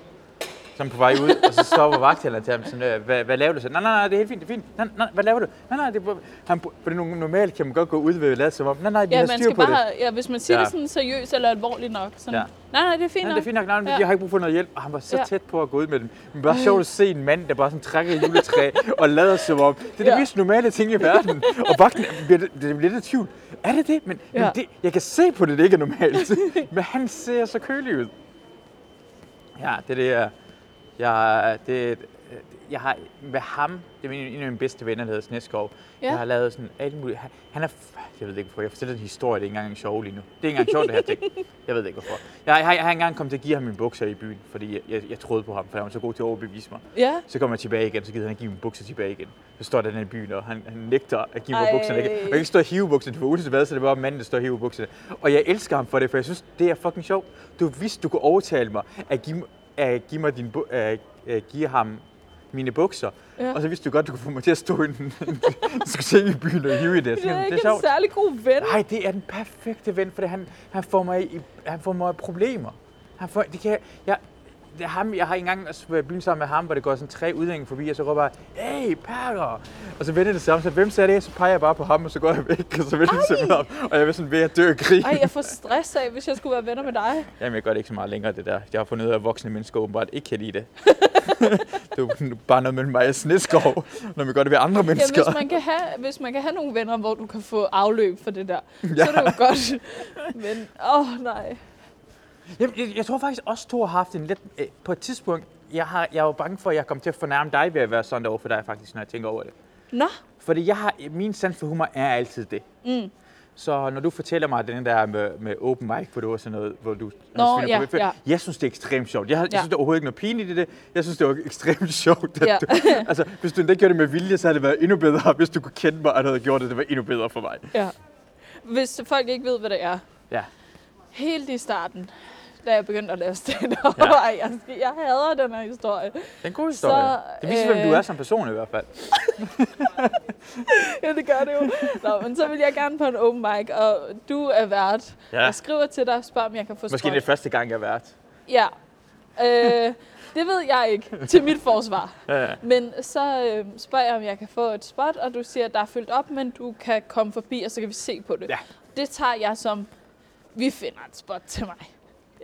Han på vej ud, og så stopper vagthaveren til ham sådan, øh, hvad, hvad laver du så? Nej, nej, nej, det er helt fint, det er fint. Nej, nej, hvad laver du? Nej, nej, det er, han, fordi no- normalt kan man godt gå ud ved at lade som om, nej, nej, vi Ja, har styr på bare, det. ja, hvis man siger Ja. det sådan seriøst eller alvorligt nok. Sådan, Ja. Nej, nej, det er fint Nej, nok. det er fint nok, nej, Ja. jeg har ikke brug for noget hjælp. Og han var så Ja. tæt på at gå ud med dem. Men bare sjovt at se en mand, der bare sådan trækker et juletræ og lader som om. Det er det Ja. mest normale ting i verden. Og vagten bliver, det bliver lidt i tvivl. Er det det? Men, Ja. men det, jeg kan se på det, det ikke er normalt. men han ser så kølig ud. Ja, det er det, jeg... jeg det, jeg har med ham, det er en af mine bedste venner, der hedder Sneskov. Ja. Jeg har lavet sådan alt muligt. Han, han er, jeg ved ikke hvorfor, jeg fortæller en historie, det er ikke engang sjov lige nu. Det er ikke engang sjovt, det her ting. Jeg ved ikke hvorfor. Jeg, jeg, jeg har engang kommet til at give ham mine bukser i byen, fordi jeg, jeg, jeg troede på ham, for han var så god til at overbevise mig. Ja. Så kommer jeg tilbage igen, så gider han give mine bukser tilbage igen. Så står der den i byen, og han, han nægter at give mig bukserne. igen. Og jeg kan ikke stå og hive bukserne, for hvad, så det bare manden, der står og hiver bukserne. Og jeg elsker ham for det, for jeg synes, det er fucking sjovt. Du vidste, du kunne overtale mig at give, at give, mig din, at, at give ham mine bukser. Ja. Og så vidste du godt, du kunne få mig til at stå i en, en diskotek i byen og hive i det. Så Det er det ikke er en sjovt. særlig god ven. Nej, det er den perfekte ven, for han, han, får mig i, han får mig i problemer. Han får, det kan, jeg, det er ham, jeg har engang været i byen sammen med ham, hvor det går sådan tre udlændinge forbi, og så råber jeg, hey, Perker! Og så vender det samme, så hvem sagde det? Så peger jeg bare på ham, og så går jeg væk, og så vender det sig ham. Og jeg er sådan ved at dø af grin. Ej, jeg får stress af, hvis jeg skulle være venner med dig. Jamen, jeg gør det ikke så meget længere, det der. Jeg har fundet ud af, at voksne mennesker åbenbart ikke kan lide det. det er bare noget mellem mig og Sneskov, når vi gør det ved andre Ja, mennesker. hvis man, kan have, hvis man kan have nogle venner, hvor du kan få afløb for det der, ja. så er det jo godt. Men, åh oh, nej. Jamen, jeg, jeg tror faktisk også, to har haft en lidt... Øh, på et tidspunkt, jeg, har, jeg var bange for, at jeg kom til at fornærme dig ved at være sådan over for dig, faktisk, når jeg tænker over det. Nå, Fordi jeg har, min sans for humor er altid det. Mm. Så når du fortæller mig den der med, med open mic, hvor du var sådan noget, hvor du... Nå, ja, på- ja. Jeg synes, det er ekstremt sjovt. Jeg, jeg Ja. synes, der er overhovedet ikke noget pinligt i det. Jeg synes, det var ekstremt sjovt. at Ja. Du, altså, hvis du endda gjorde det med vilje, så havde det været endnu bedre. Hvis du kunne kende mig, og havde gjort det, det var endnu bedre for mig. ja. Hvis folk ikke ved, hvad det er. Ja. Helt i starten, da jeg begyndte at lave stand-up, Ja. jeg, jeg hader den her historie. Det er en god historie. Så, det viser, hvem du øh, er som person i hvert fald. Ja, det gør det jo. Nå, men så vil jeg gerne på en open mic, og du er vært. Ja. Jeg skriver til dig og spørger, om jeg kan få Måske spot. det er første gang, jeg har været. Ja. Øh, det ved jeg ikke til mit forsvar. Ja, ja. Men så øh, spørger jeg, om jeg kan få et spot, og du siger, at der er fyldt op, men du kan komme forbi, og så kan vi se på det. Ja. Det tager jeg som, vi finder et spot til mig.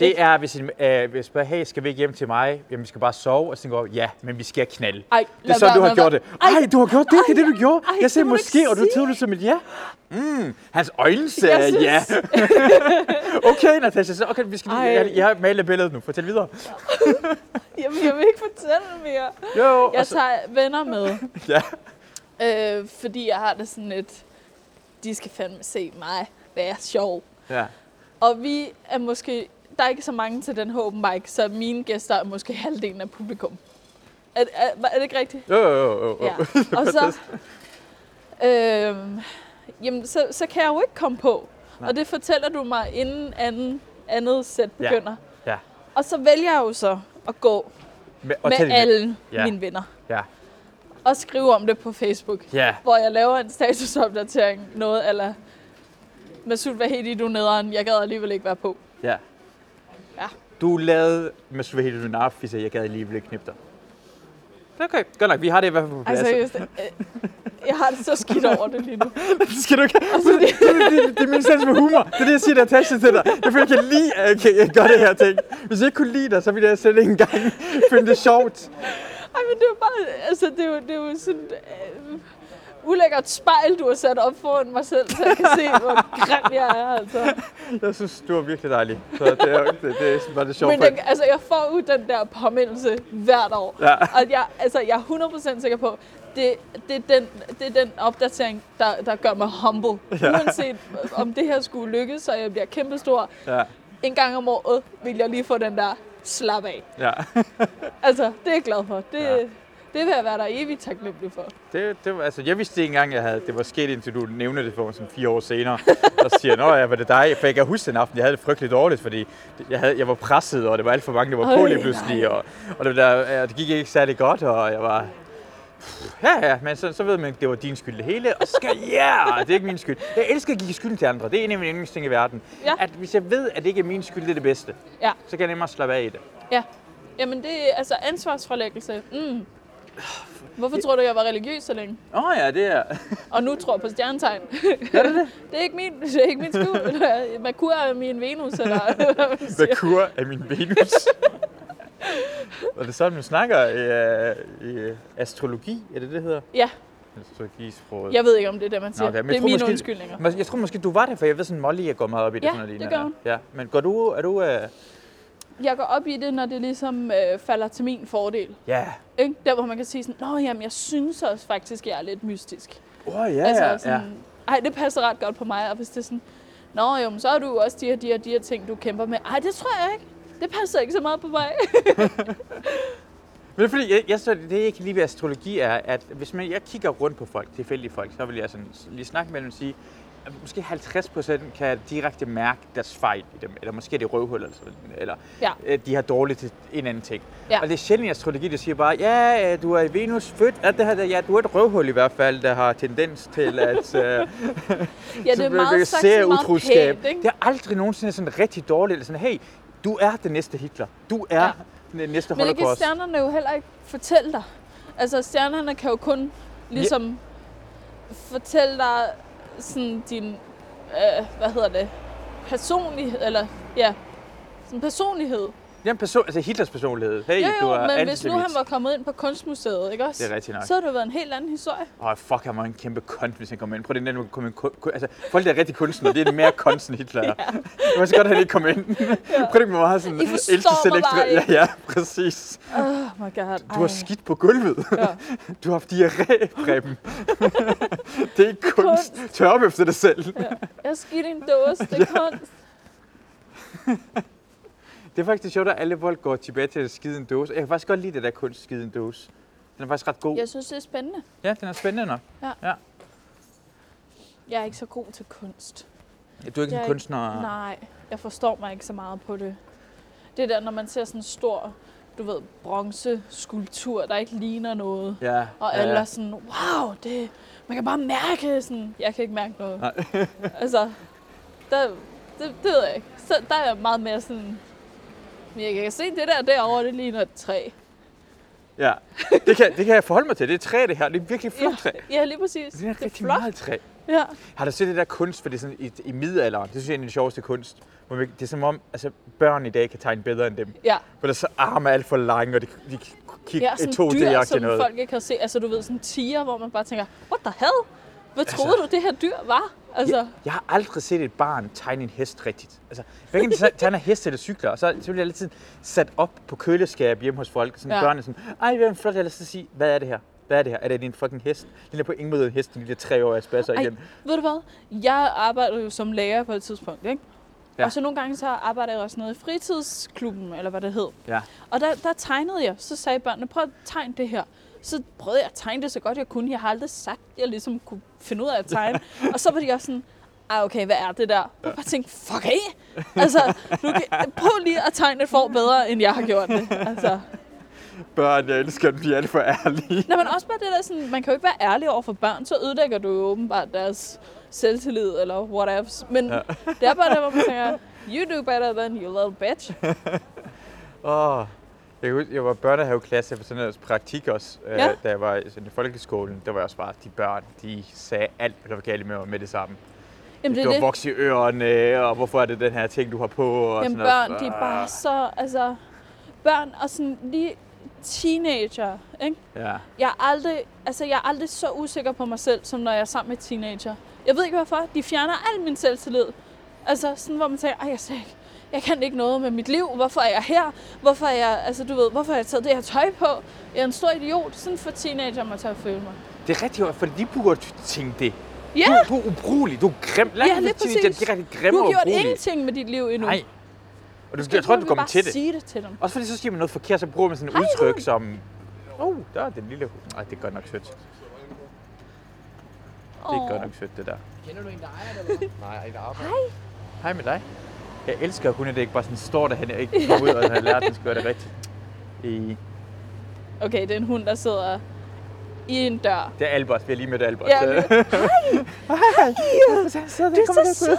Det er, hvis, en, øh, hvis spørger, hey, skal vi ikke hjem til mig? Jamen, vi skal bare sove. Og så tænker jeg, ja, men vi skal knalde. Ej, Det er sådan, du har gjort det. Ej, du har gjort det, det er det, du gjorde. ej, jeg sagde måske, og du tog det som et ja. Mm, hans øjne sagde Jeg ja. synes- okay, Natasha, så okay, vi skal lige, jeg, jeg har malet billedet nu. Fortæl videre. Jamen, jeg vil ikke fortælle mere. Jo, Jeg så, tager venner med, ja. øh, fordi jeg har det sådan lidt, de skal fandme se mig være sjov. ja. Og vi er måske, der er ikke så mange til den her open mic, så mine gæster er måske halvdelen af publikum. Er, er, er det ikke rigtigt? Jo, jo, jo, jo. Ja. Og så, øhm, jamen, så, så kan jeg jo ikke komme på. Nej. Og det fortæller du mig, inden anden, andet sæt Ja. begynder. Ja. Og så vælger jeg jo så at gå Med, og med alle Ja. mine venner. Ja. Og skrive om det på Facebook. Ja. Hvor jeg laver en statusopdatering. Noget eller Masud Vahedi, du er nederen. Jeg gad alligevel ikke være på. Ja. Du lavede med Svahedi Lunarfis, jeg gad alligevel ikke knippe dig. Okay, godt nok. Vi har det i hvert fald på plads. Altså, seriøst, øh, jeg har det så skidt over det lige nu. det skal du ikke. Altså, det, det, det, det er min sans med humor. Det er det, jeg siger, Natasha til dig. Jeg føler, jeg kan lide, at jeg, kan, jeg gør det her ting. Hvis jeg ikke kunne lide dig, så ville jeg slet ikke engang finde det sjovt. Ej, men det er bare, altså, det er jo, det er jo sådan øh, ulækkert spejl, du har sat op foran mig selv, så jeg kan se, hvor grim jeg er, altså. Jeg synes, du er virkelig dejlig. Så det er, det, det bare det sjovt. Men den, altså, jeg får jo den der påmindelse hvert år. Ja. Og jeg, altså, jeg er 100% sikker på, det, det, er den, det er den opdatering, der, der gør mig humble. Ja. Uanset om det her skulle lykkes, så jeg bliver kæmpestor. Ja, En gang om året vil jeg lige få den der slap af. ja. Altså, det er jeg glad for. Det, Ja. Det vil jeg være der evigt taknemmelig for. Det, det altså, jeg vidste ikke engang, at jeg havde, det var sket, indtil du nævnte det for mig sådan fire år senere. Og siger nå ja, var det dig? For jeg kan huske den aften, jeg havde det frygteligt dårligt, fordi jeg, havde, jeg var presset, og det var alt for mange, der var på lige pludselig. Og, og det, der, det gik ikke særlig godt, og jeg var... Ja, ja, men så, så ved man, at det var din skyld det hele. Og så skal ja, yeah, det er ikke min skyld. Jeg elsker at give skyld til andre. Det er en af mine yndlingsting i verden. Ja. At hvis jeg ved, at det ikke er min skyld, det er det bedste, Ja. så kan jeg nemmere slappe af i det. Ja. Jamen, det er altså ansvarsforlæggelse. Mm. Hvorfor tror du, jeg var religiøs så længe? Åh oh, ja, det er... Og nu tror jeg på stjernetegn. Er det det? det er ikke min, det er ikke min skud. Merkur er min Venus, eller hvad man siger. Merkur er min Venus. og det er sådan, man snakker i, uh, i astrologi, er det det hedder? Ja, Astrologisproget. jeg ved ikke, om det er det, man siger. okay, men det er mine måske- undskyldninger. Jeg tror måske, du var det, for jeg ved sådan, Molly jeg går meget op i det. Ja, sådan det gør hun. Ja, men går du, er du, uh, jeg går op i det, når det ligesom øh, falder til min fordel. Ja. Ikke? Der, hvor man kan sige sådan, Nå, jamen, jeg synes også faktisk, jeg er lidt mystisk. Åh, oh, ja, altså, sådan, ja. Ej, det passer ret godt på mig. Og hvis det er sådan, Nå, jo, men så er du også de her, de her, de her ting, du kæmper med. Ej, det tror jeg ikke. Det passer ikke så meget på mig. Men det er fordi, jeg, jeg, så, det jeg kan lide ved astrologi er, at hvis man, jeg kigger rundt på folk, tilfældige folk, så vil jeg sådan lige snakke med dem og sige, måske 50 procent kan direkte mærke deres fejl i dem, eller måske er det røvhul, eller, sådan, eller Ja. øh, de har dårligt til en anden ting. Ja. Og det er sjældent i astrologi, der siger bare, ja, øh, du er i Venus født, ja, det her, ja, du er et røvhul i hvert fald, der har tendens til at øh, ja, det er meget sagt meget utroskab. pænt, ikke? Det er aldrig nogensinde sådan rigtig dårligt, eller sådan, hey, du er den næste Hitler, du er Ja. ja. den næste Men det kan holocaust. stjernerne jo heller ikke fortælle dig. Altså, stjernerne kan jo kun ligesom fortælle dig sådan din, øh, hvad hedder det, personlighed, eller ja, sådan personlighed. Det er en person, altså Hitlers personlighed. Hey, Jo, du jo, er men hvis nu han var kommet ind på kunstmuseet, ikke også? Det er rigtigt nok. Så havde det været en helt anden historie. Åh, oh, fuck, han var en kæmpe kunst, hvis han kom ind. Prøv det, at komme ind. Altså, folk, der er rigtig kunstnere, det er mere kunst end Hitler. ja. Det var så godt, han ikke kom ind. ja. Prøv det, hvor meget sådan I forstår mig bare Ja, ikke. ja, præcis. Oh my god. Du har skidt på gulvet. Ja. Du har haft diarré, Preben. det er ikke kunst. Tør op efter dig selv. Ja. Jeg er skidt i en dåse, det er kunst. Det er faktisk sjovt, at alle folk går tilbage til at skide en dåse. Jeg kan faktisk godt lide det der kunst skide en dåse. Den er faktisk ret god. Jeg synes, det er spændende. Ja, den er spændende nok. Jeg er ikke så god til kunst. Du er ikke Jeg en er kunstner. Nej, jeg forstår mig ikke så meget på det. Det der, når man ser sådan en stor, du ved, bronzeskulptur, der ikke ligner noget. Ja, Og ja, alle ja. er sådan, wow, det, man kan bare mærke sådan. Jeg kan ikke mærke noget. Nej. altså, der, det, det ved jeg ikke. Så der er jeg meget mere sådan, men jeg kan se det der derovre, det ligner et træ. Ja, det kan, det kan jeg forholde mig til. Det er træ, det her. Det er virkelig flot Ja, træ. ja, lige præcis. Det er det er rigtig flot. meget træ. Ja. Har du set det der kunst, for det er sådan i, i middelalderen, det synes jeg er en af de sjoveste kunst. Hvor det er som om, altså børn i dag kan tegne bedre end dem. Ja, For der er så arme alt for lange, og de, de kigger ja sådan to dyr, som noget. folk ikke har set. Altså, du ved, sådan tiger, hvor man bare tænker, what the hell? Hvad Altså- troede du, det her dyr var? Altså, Jeg, jeg har aldrig set et barn tegne en hest rigtigt. Altså, hver gang de tegner hest eller cykler, og så, så bliver jeg altid sat op på køleskab hjemme hos folk. Sådan Ja. børnene sådan, ej, hvad er en flot, eller så sige, hvad er det her? Hvad er det her? Er det din fucking hest? Den er på ingen måde en hest, den lille tre år, jeg spasser igen. ved du hvad? Jeg arbejdede jo som lærer på et tidspunkt, ikke? Ja. Og så nogle gange så arbejder jeg også noget i fritidsklubben, eller hvad det hed. Ja. Og der, der tegnede jeg. Så sagde børnene, prøv at tegne det her. Så prøvede jeg at tegne det så godt jeg kunne. Jeg har aldrig sagt, at jeg ligesom kunne finde ud af at tegne. og så var de også sådan, ah, okay, hvad er det der? Og jeg bare tænkte, fuck af! Altså, du kan, prøv lige at tegne et får bedre, end jeg har gjort det. Altså. Børn, jeg elsker dem, de er alt for ærlige. Nå, men også bare det der sådan, man kan jo ikke være ærlig over for børn, så ødelægger du jo åbenbart deres selvtillid eller whatever. Men ja. det er bare det, hvor man tænker, you do better than you little bitch. Åh, jeg, huske, jeg var børnehaveklasse for sådan noget praktik også, ja. Ja. øh, da jeg var i, sådan, i folkeskolen. Der var jeg også bare, de børn, de sagde alt, hvad der var galt med mig med det samme. Jamen, det du har vokset i ørerne, og hvorfor er det den her ting, du har på? Og Jamen sådan noget. børn, de er bare så, altså, børn og sådan lige teenager, ikke? Ja. Jeg er aldrig, altså jeg er aldrig så usikker på mig selv, som når jeg er sammen med teenager. Jeg ved ikke hvorfor, de fjerner al min selvtillid. Altså sådan, hvor man tænker, ej, jeg, sagde, ikke- jeg kan ikke noget med mit liv. Hvorfor er jeg her? Hvorfor er jeg, altså du ved, hvorfor har jeg taget det her tøj på? Jeg er en stor idiot. Sådan for teenager må til at føle mig. Det er rigtig for de burde tænke det. Ja, Du, du er ubrugelig, du er grim. Lad Ja, lige sige, Det præcis. er rigtig du grimme har gjort ingenting med dit liv endnu. Nej. Og du, Skal jeg tror, du kommer til det. sige det til dem. Også fordi så siger man noget forkert, så bruger man sådan et Hej, udtryk som... Åh, oh, der er den lille hund. Nej, det er godt nok sødt. Det er godt nok sødt, det der. Kender du en, der ejer det, eller hvad? Nej, en der arbejder. Hej med dig. Jeg elsker, at hunde det ikke bare sådan står derhen og ikke kommer ud og har lært, at den skal gøre det rigtigt. I, Okay, det er en hund, der sidder i en dør. det er Albert. Vi har lige mødt Albert. Ja, Så- men- Hej! Så, Du er så sød!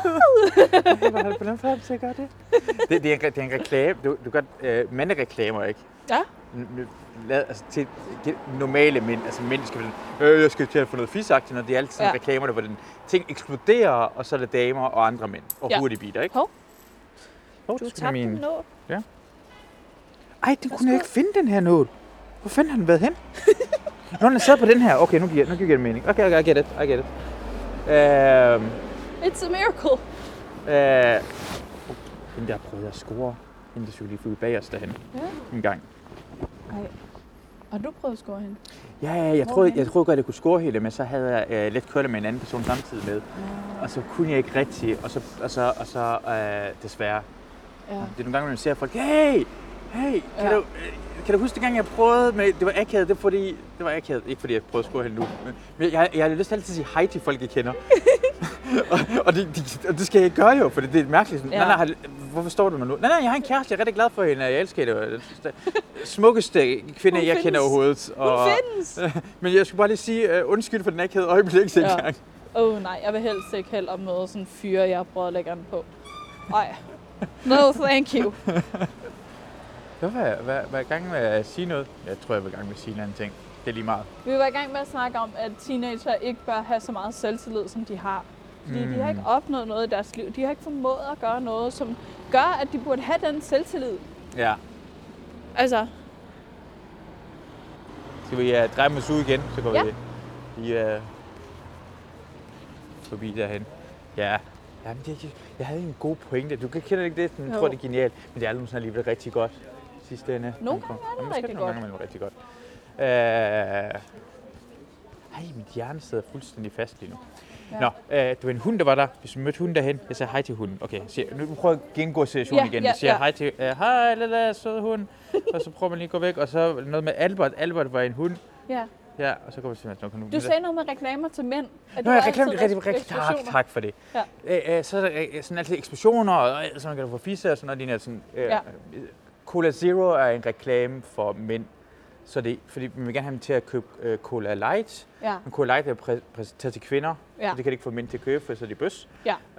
Hvordan får jeg til at gøre det? det, det, er en, det er en reklame. Du, du gør øh, mandereklamer, ikke? Ja. Lad, altså, til normale mænd, altså mænd skal sådan, øh, jeg skal til at få noget fisagtigt, når det er altid sådan Ja. reklamer, der, hvor den ting eksploderer, og så er det damer og andre mænd. Og Ja. hurtige biler, ikke? Hov, Hov, du det skulle tabte min- en nål. Ej, den kunne jeg ikke finde, den her nål. Hvor fanden har den været hen? Nå, den sad på den her. Okay, nu giver, nu giver det mening. Okay, okay, I get it. I get it. Øhm, It's a miracle. øh, den der prøvede at score hende, der cyklede lige bag os derhen Ja. en gang. Ej. Har du prøvet at score hende? Ja, ja, jeg Hvor troede, henne? jeg troede godt, jeg kunne score hele, men så havde jeg øh, let kørt med en anden person samtidig med. Og så kunne jeg ikke rigtig, og så, og så, og så øh, desværre. Ja. Det er nogle gange, man ser folk, hey, hey, kan, Ja. du, øh, kan du huske det gang, jeg prøvede med, det var akavet, det var fordi, det var akavet, ikke fordi jeg prøvede at hende nu, men jeg, jeg har lyst til altid at sige hej til folk, jeg kender. og, og, det, de, og det skal jeg ikke gøre jo, for det, det er mærkeligt. Sådan, Ja. nej, nej, hvorfor står du mig nu? Nej, nej, jeg har en kæreste, jeg er rigtig glad for hende, jeg elsker hende. Den smukkeste kvinde, Hun jeg findes. kender overhovedet. Hun findes! Men jeg skulle bare lige sige uh, undskyld for den akavede øjeblik, Ja. ja. Åh oh, nej, jeg vil helst ikke heller møde sådan en fyre, jeg har prøvet at lægge an på. Nej. No, thank you. Jeg var, var, var i gang med at sige noget. Jeg tror, jeg var i gang med at sige en anden ting. Det er lige meget. Vi var i gang med at snakke om, at teenager ikke bør have så meget selvtillid, som de har. Fordi mm. de har ikke opnået noget i deres liv. De har ikke formået at gøre noget, som gør, at de burde have den selvtillid. Ja. Altså, Skal vi uh, dreje os ud igen, så går Ja. vi lige uh, forbi derhen. Ja. Jamen, det, jeg havde en god pointe. Du kan kende ikke det, sådan, jeg tror, det er genialt. Men det er aldrig nogensinde alligevel rigtig godt. Sidste ende. Nogle gange er det rigtig nogle godt. gange er det rigtig godt. Uh, ej, mit hjerne sidder fuldstændig fast lige nu. Ja. Nå, øh, du var en hund, der var der. Hvis du mødte hunden derhen, jeg sagde hej til hunden. Okay, så jeg, nu prøver jeg at gennemgå situationen Ja, igen. Jeg siger ja. hej til, øh, hej lille søde hund. og så prøver man lige at gå væk. Og så noget med Albert. Albert var en hund. ja. Ja, og så går vi simpelthen nok nu. Du sagde noget med reklamer til mænd. At Nå, jeg reklamer rigtig, rigtig, tak, eksplosioner. tak for det. Ja. Øh, så er der sådan altid eksplosioner, og så man kan du få fisse og sådan noget. lignende Sådan, øh, Ja. Cola Zero er en reklame for mænd. Så det, fordi vi vil gerne have dem til at købe øh, Cola Light. Ja, Men Cola Light er præ- præsenteret til kvinder, Ja. så det kan de ikke få mænd til at købe, for så er de bøs.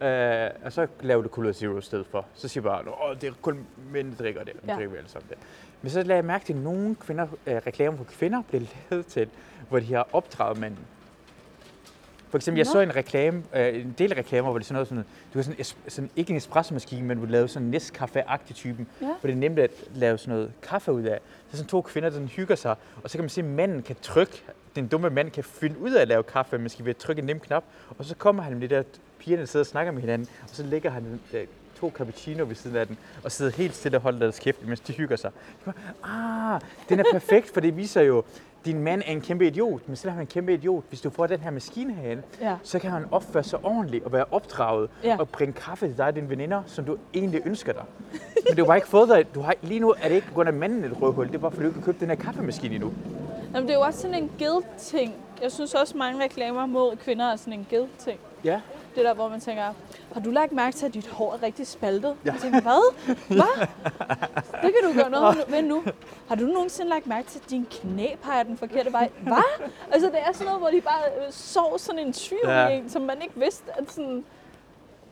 ja. Øh, og så laver du Cola Zero i stedet for. Så siger bare, at det er kun mænd, der drikker det. Ja. drikker vi alle sammen det. Men så lagde jeg mærke til, at nogle kvinder, øh, reklamer for kvinder bliver lavet til, hvor de har opdraget manden. For eksempel, jeg Nå. så en reklame, øh, en del reklamer, hvor det sådan noget sådan, du har sådan, sådan ikke en espresso-maskine, men du lavede sådan en Nescafé-agtig typen, Ja. hvor det er nemt at lave sådan noget kaffe ud af. Så sådan to kvinder, der hygger sig, og så kan man se, at manden kan trykke, den dumme mand kan finde ud af at lave kaffe, man skal ved at trykke en nem knap, og så kommer han med det der, pigerne sidder og snakker med hinanden, og så lægger han øh, to cappuccino ved siden af den, og sidder helt stille og holder deres kæft, mens de hygger sig. Ah, den er perfekt, for det viser jo, din mand er en kæmpe idiot, men selvom han er en kæmpe idiot, hvis du får den her maskine herinde, Ja. så kan han opføre sig ordentligt og være opdraget Ja. og bringe kaffe til dig og dine veninder, som du egentlig ønsker dig. Men du har ikke fået dig, du har, lige nu er det ikke på grund af manden et rødhul, det er bare fordi du ikke har købt den her kaffemaskine endnu. Jamen, det er jo også sådan en guilt-ting. Jeg synes også, mange reklamer mod kvinder er sådan en guilt-ting. Ja, Det der, hvor man tænker, har du lagt mærke til, at dit hår er rigtig spaltet? Ja. Jeg tænker, hvad? Hvad? Det kan du gøre noget ved nu. Har du nogensinde lagt mærke til, at din knæ peger den forkerte vej? Hvad? Altså, det er sådan noget, hvor de bare øh, sår sådan en tvivl Ja. en, som man ikke vidste, at sådan...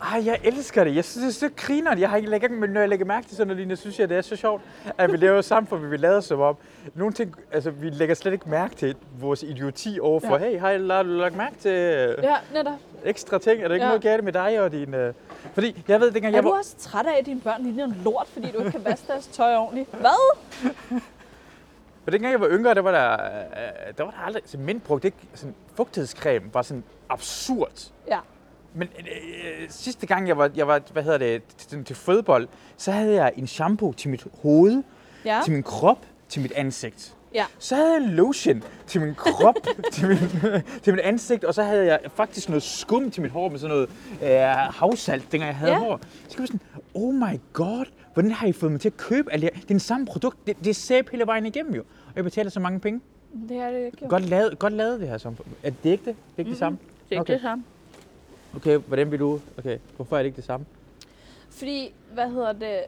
Ej, jeg elsker det. Jeg synes, det er så griner. Jeg har ikke lagt, men når jeg lægger mærke til sådan noget, lignende, synes jeg, det er så sjovt, at vi lever sammen, for vi lader som om. Nogle ting, altså, vi lægger slet ikke mærke til vores idioti overfor. Ja. Hey, har har du lagt mærke til øh, Ja, netop. Ekstra ting? Er der ikke Ja. noget galt med dig og din... Øh... Fordi jeg ved, dengang Er jeg du var... også træt af, at dine børn ligner en lort, fordi du ikke kan vaske deres tøj ordentligt? Hvad? For dengang jeg var yngre, der var der, øh, der var der aldrig... Så mænd brugte ikke sådan fugtighedscreme, var sådan absurd. Ja. Men øh, sidste gang, jeg var, jeg var hvad hedder det, til, til fodbold, så havde jeg en shampoo til mit hoved, Ja. til min krop, til mit ansigt. Ja. Så havde jeg en lotion til min krop, til, min, til mit ansigt, og så havde jeg faktisk noget skum til mit hår med sådan noget øh, havsalt, dengang jeg havde Ja. hår. Så kan jeg sådan, oh my god, hvordan har I fået mig til at købe alt det her? Det er den samme produkt, det, det er sæbe hele vejen igennem jo. Og jeg betaler så mange penge. Det er det ikke. jo. Godt lavet, godt lavet det her. Som, er det ikke det? Det er ikke det Mhm. samme? Det er ikke Okay. det samme. Okay, hvordan vil du? Okay, hvorfor er det ikke det samme? Fordi, hvad hedder det,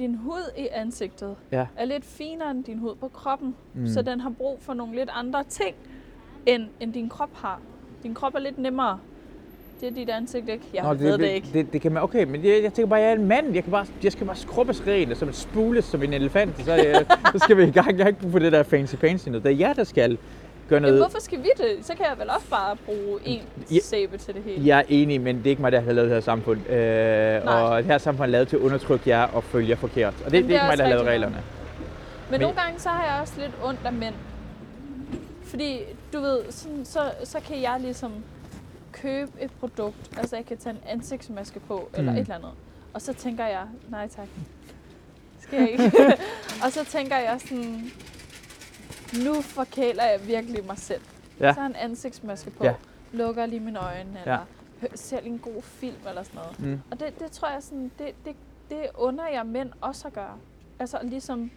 din hud i ansigtet Ja. er lidt finere end din hud på kroppen. Mm. Så den har brug for nogle lidt andre ting, end, end din krop har. Din krop er lidt nemmere. Det er dit ansigt ikke. Jeg Nå, ved det, det ikke. Det, det kan man, okay, men jeg, jeg tænker bare, jeg er en mand. Jeg, kan bare, jeg skal bare skrubbes ren, og som et spules som en elefant. Så, jeg, så skal vi i gang. Jeg har ikke brug for det der fancy fancy noget. Det er jer, der skal Jamen, noget. hvorfor skal vi det? Så kan jeg vel også bare bruge en Ja. sæbe til det hele. Jeg er enig, men det er ikke mig, der har lavet det her samfund. Øh, og det her samfund er lavet til at undertrykke jer og følge jer forkert. Og det, det, er det er ikke mig, der har lavet reglerne. Men, Men- nogle gange så har jeg også lidt ondt af mænd. Fordi, du ved, sådan, så, så kan jeg ligesom købe et produkt. Altså, jeg kan tage en ansigtsmaske på, eller Mm. et eller andet. Og så tænker jeg, nej tak. sker ikke. og så tænker jeg sådan, nu forkæler jeg virkelig mig selv. Ja. Så har en ansigtsmaske på, Ja. ja. lukker lige mine øjne, Ja. eller hø- ser lige en god film eller sådan noget. Mm. Og det, det tror jeg sådan, det, det, det under jeg mænd også at gøre. Altså ligesom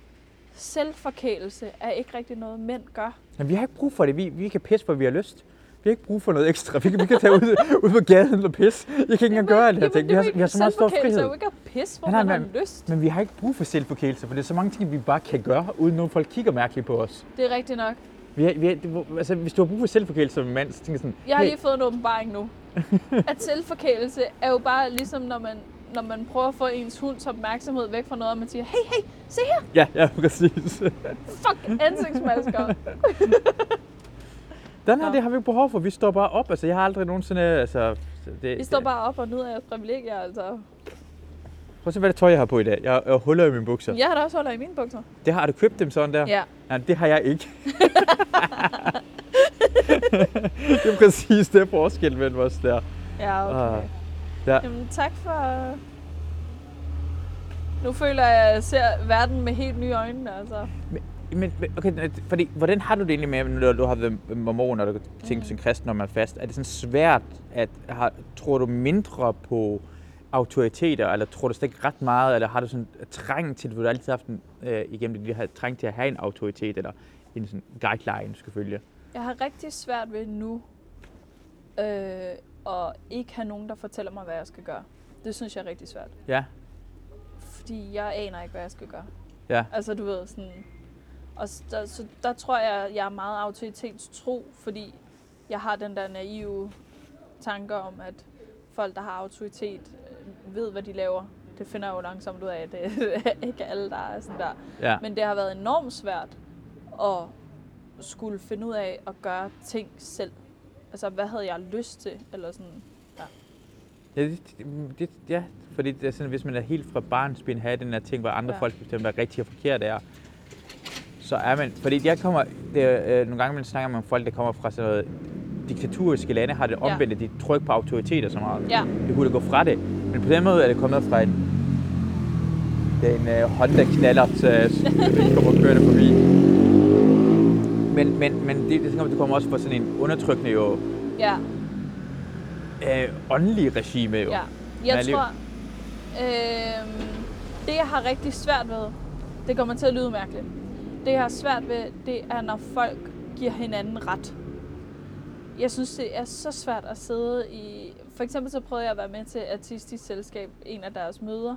selvforkælelse er ikke rigtig noget, mænd gør. Men vi har ikke brug for det. Vi, vi kan pisse, hvor vi har lyst. Vi har ikke brug for noget ekstra. Vi kan, vi kan tage ud, ud på gaden og pisse. Jeg kan ikke engang gøre alt det her ting. Vi har, vi har så meget stor Selvforkælelse er frihed. jo ikke at pisse, hvor Nej, man nej, har lyst. Men vi har ikke brug for selvforkælelse, for det er så mange ting, vi bare kan gøre, uden nogen folk kigger mærkeligt på os. Det er rigtigt nok. Vi har, vi har, det, altså, hvis du har brug for selvforkælelse som mand, så tænker jeg sådan, Jeg har hey, lige fået en åbenbaring nu. at selvforkælelse er jo bare ligesom, når man, når man prøver at få ens hunds opmærksomhed væk fra noget, og man siger, hey, hey, se her, Ja, ja, præcis. fuck ansigtsmasker. Den her, Nå. det har vi ikke behov for. Vi står bare op. Altså, jeg har aldrig nogensinde... Altså, det, I står bare op og nyder jeres privilegier, altså. Prøv at se, hvad det tøj, jeg har på i dag. Jeg, har huller i mine bukser. Jeg har da også holder i mine bukser. Det har, har du købt dem sådan der? Ja. Ja, det har jeg ikke. det er præcis det forskel mellem os der. Ja, okay. Ah, ja. Jamen, tak for... Nu føler jeg, at jeg ser verden med helt nye øjne, altså. Men, men okay, fordi, hvordan har du det egentlig med, når du har været mormon, og du tænkt Mm. som kristen, når man er fast? Er det sådan svært, at har, tror du mindre på autoriteter, eller tror du slet ikke ret meget, eller har du sådan trang til, du har altid haft en, øh, igennem liv, har trang til at have en autoritet, eller en sådan guideline, du skal følge? Jeg har rigtig svært ved nu øh, at ikke have nogen, der fortæller mig, hvad jeg skal gøre. Det synes jeg er rigtig svært. Ja, Fordi jeg aner ikke, hvad jeg skal gøre. ja, Altså, du ved, sådan... Og der, så der tror jeg, jeg er meget autoritetstro, fordi jeg har den der naive tanker om, at folk, der har autoritet, øh, ved, hvad de laver. Det finder jeg jo langsomt ud af. Det er ikke alle, der er sådan der. ja. Men det har været enormt svært at skulle finde ud af at gøre ting selv. Altså, hvad havde jeg lyst til? Eller sådan. Ja, det, det, det, ja, fordi det er sådan, hvis man er helt fra barnsben have den her ting, hvor andre ja. Ja. folk bestemmer, hvad rigtigt og forkert er, så er man, fordi jeg kommer, det øh, nogle gange man snakker med folk, der kommer fra sådan noget diktaturiske lande, har det Ja. omvendte, de ikke på autoriteter så meget. Ja, Det kunne da gå fra det. Men på den måde er det kommet fra en, det er en uh, Honda knallert, uh, der kommer kørende forbi. Men, men, men det, det, det kommer også fra sådan en undertrykkende jo, ja, øh, åndelig regime jo. ja. Jeg tror, øh, det jeg har rigtig svært ved, det kommer til at lyde mærkeligt. Det jeg har svært ved, det er, når folk giver hinanden ret. Jeg synes, det er så svært at sidde i... For eksempel så prøvede jeg at være med til Artistisk Selskab, en af deres møder.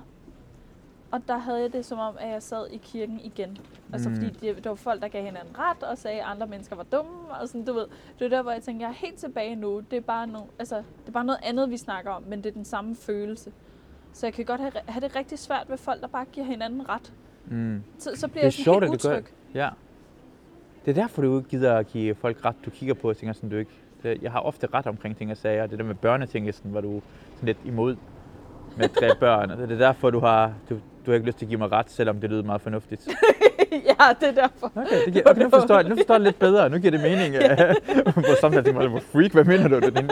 Og der havde jeg det som om, at jeg sad i kirken igen. Altså Mm. fordi det, det var folk, der gav hinanden ret og sagde, at andre mennesker var dumme. Og sådan, du ved, det er der, hvor jeg tænkte, jeg er helt tilbage nu. Det er, bare no, altså, det er bare noget andet, vi snakker om, men det er den samme følelse. Så jeg kan godt have, have det rigtig svært ved folk, der bare giver hinanden ret. Mm. Så, så bliver Det er jeg sådan sjovt, helt utryg. Ja. Det er derfor, du ikke gider at give folk ret. Du kigger på og tænker sådan, du ikke... Det, jeg har ofte ret omkring ting og sager. Det der med børneting, sådan, var du sådan lidt imod med tre børn. Og det er derfor, du har, du, du har ikke lyst til at give mig ret, selvom det lyder meget fornuftigt. ja, det er derfor. Okay, det giver, okay nu, forstår jeg, nu forstår jeg lidt bedre. Nu giver det mening. Hvor samtidig tænker jeg, freak, hvad mener du? Det er en,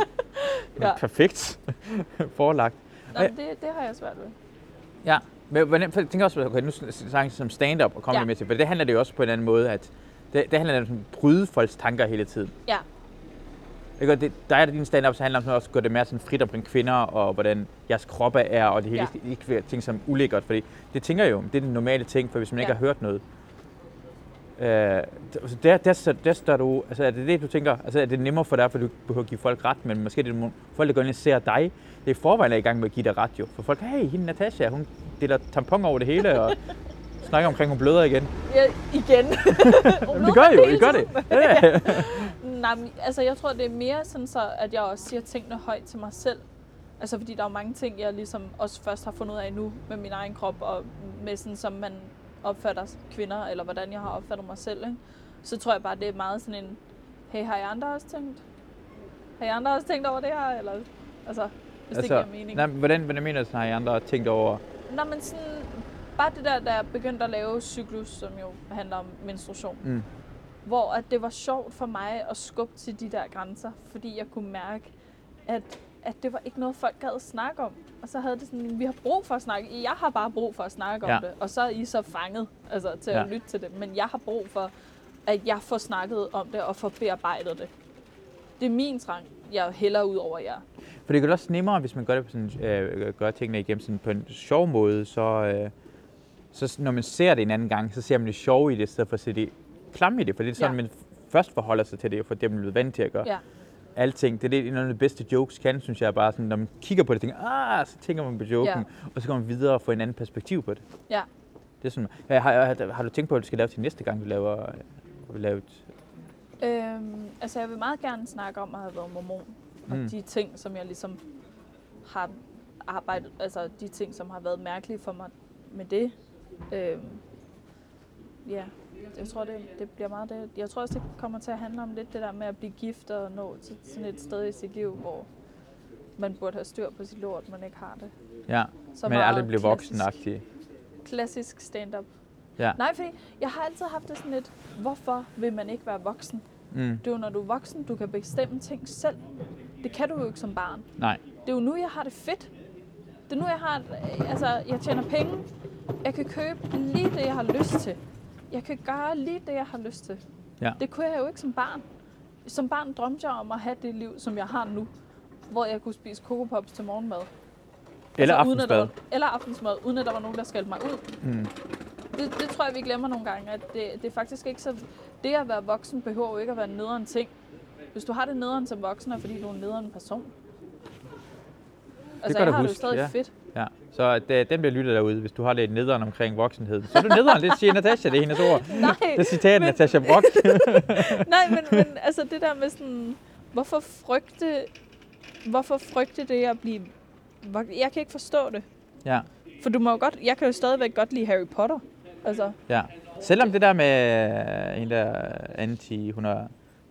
Ja. perfekt forelagt. Nå, det, det har jeg svært ved. Ja, men hvordan, for jeg tænker også, okay, nu jeg som stand-up og kommer Ja. med til, for det handler det jo også på en anden måde, at det, det handler om at bryde folks tanker hele tiden. Ja, Ikke? Det, der er din stand-up, så handler det om også at gå det mere sådan frit omkring kvinder, og hvordan jeres kroppe er, og det hele Ja. ikke ting som ulækkert, fordi det tænker jeg jo, det er den normale ting, for hvis man ikke Ja. har hørt noget. Øh, så der, der, der, står du, altså er det det, du tænker, altså er det nemmere for dig, for du ikke behøver at give folk ret, men måske er det nogle folk, der går ind og ser dig, det er forvejen er i gang med at give dig ret jo. For folk, hey, hende Natasha, hun deler tampon over det hele, og snakker omkring, hun bløder igen. ja igen. Jamen, det gør I jo, I gør det. Ja. Nej, men, altså jeg tror, det er mere sådan så, at jeg også siger tingene højt til mig selv. Altså fordi der er mange ting, jeg ligesom også først har fundet ud af nu med min egen krop, og med sådan, som man opfatter kvinder, eller hvordan jeg har opfattet mig selv. Ikke? Så tror jeg bare, det er meget sådan en, hey, har I andre også tænkt? Har I andre også tænkt over det her? Eller, altså, hvis altså, det giver mening. nej, hvordan, hvordan mener du, har I andre tænkt over? Nå, men sådan, bare det der, der jeg begyndte at lave cyklus, som jo handler om menstruation. Mm. hvor at det var sjovt for mig at skubbe til de der grænser, fordi jeg kunne mærke, at, at det var ikke noget, folk gad at snakke om. Og så havde det sådan, vi har brug for at snakke. Jeg har bare brug for at snakke Ja. om det. Og så er I så fanget altså, til at Ja. lytte til det. Men jeg har brug for, at jeg får snakket om det og får bearbejdet det. Det er min trang, jeg hælder ud over jer. For det gør det også nemmere, hvis man gør, det på sådan, øh, gør tingene igennem sådan på en sjov måde, så, øh, så når man ser det en anden gang, så ser man det sjove i det, i stedet for at se det klamme i det. For det er sådan, Ja. man først forholder sig til det, for det er man blevet vant til at gøre. Ja. Alting, det er det, en af de bedste jokes kan, synes jeg, bare sådan, når man kigger på det, tænker, ah, så tænker man på joken, og så går man videre og får en anden perspektiv på det. Ja. Det er sådan, ja, har, har, har, du tænkt på, at du skal lave til næste gang, du laver, du laver et, Øhm, altså, jeg vil meget gerne snakke om at have været mormon. Og Mm. de ting, som jeg ligesom har arbejdet, altså de ting, som har været mærkelige for mig med det. Øhm, ja, jeg tror, det, det bliver meget det. Jeg tror også, det kommer til at handle om lidt det der med at blive gift og nå til sådan et sted i sit liv, hvor man burde have styr på sit lort, man ikke har det. ja, Så men aldrig blive voksenagtig. Klassisk stand-up. Ja. Nej, fordi jeg har altid haft det sådan lidt, hvorfor vil man ikke være voksen? Mm, Det er jo, når du er voksen, du kan bestemme ting selv. Det kan du jo ikke som barn. nej, Det er jo nu, jeg har det fedt. Det er nu, jeg har... Altså, jeg tjener penge. Jeg kan købe lige det, jeg har lyst til. Jeg kan gøre lige det, jeg har lyst til. Ja. Det kunne jeg jo ikke som barn. Som barn drømte jeg om at have det liv, som jeg har nu. Hvor jeg kunne spise Coco Pops til morgenmad. eller Altså, uden at var, eller aftensmad, uden at der var nogen, der skældte mig ud. Mm. Det, det tror jeg, vi glemmer nogle gange, at det, det er faktisk ikke så... Det at være voksen behøver ikke at være en nederen ting. Hvis du har det nederen som voksen, er fordi du er en nederen person. Altså, gør jeg du har det huske, stadig ja. fedt. Ja, så det, den bliver lyttet derude, hvis du har lidt nederen omkring voksenhed. Så er du nederen, det siger Natasha, det er hendes ord. Nej, Det er citat Men- Natasha Brock. nej men, men altså det der med sådan... Hvorfor frygte, hvorfor frygte det at blive... Jeg kan ikke forstå det. ja, For du må jo godt... Jeg kan jo stadigvæk godt lide Harry Potter. Altså, ja. Selvom det der med øh, en der anti, hun har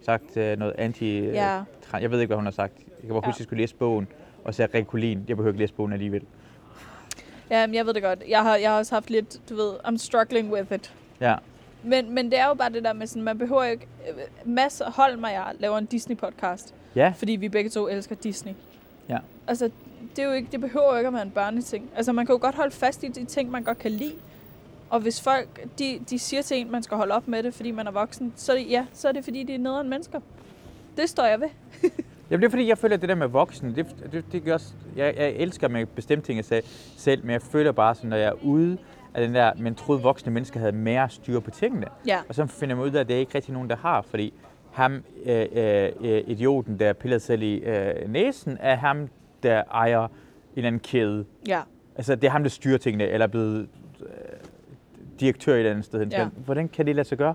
sagt øh, noget anti... øh, ja. Jeg ved ikke, hvad hun har sagt. Jeg kan bare Ja. huske, at jeg skulle læse bogen, og så Rekulin. Jeg behøver ikke læse bogen alligevel. Ja, men jeg ved det godt. Jeg har, jeg har også haft lidt, du ved, I'm struggling with it. Ja, Men, men det er jo bare det der med sådan, man behøver ikke... Mads jeg laver en Disney-podcast, ja, fordi vi begge to elsker Disney. Ja. Altså, det, er jo ikke, det behøver jo ikke at være en børneting. Altså, man kan jo godt holde fast i de ting, man godt kan lide. Og hvis folk, de, de siger til en, man skal holde op med det, fordi man er voksen, så ja, så er det fordi, de er nederen mennesker. Det står jeg ved. Jamen, det er fordi, jeg føler, det der med voksen, det, det, det gør også, jeg, jeg elsker med bestemte ting jeg sagde selv, men jeg føler bare sådan, når jeg er ude af den der, man troede voksne mennesker havde mere styr på tingene. Ja. Og så finder man ud af, at det er ikke rigtig nogen, der har, fordi ham, øh, øh, øh, idioten, der piller selv i øh, næsen, er ham, der ejer en eller anden kæde. Ja. Altså, det er ham, der styrer tingene, eller er blevet øh, direktør et eller andet sted. hen. Ja. Hvordan kan det lade sig gøre?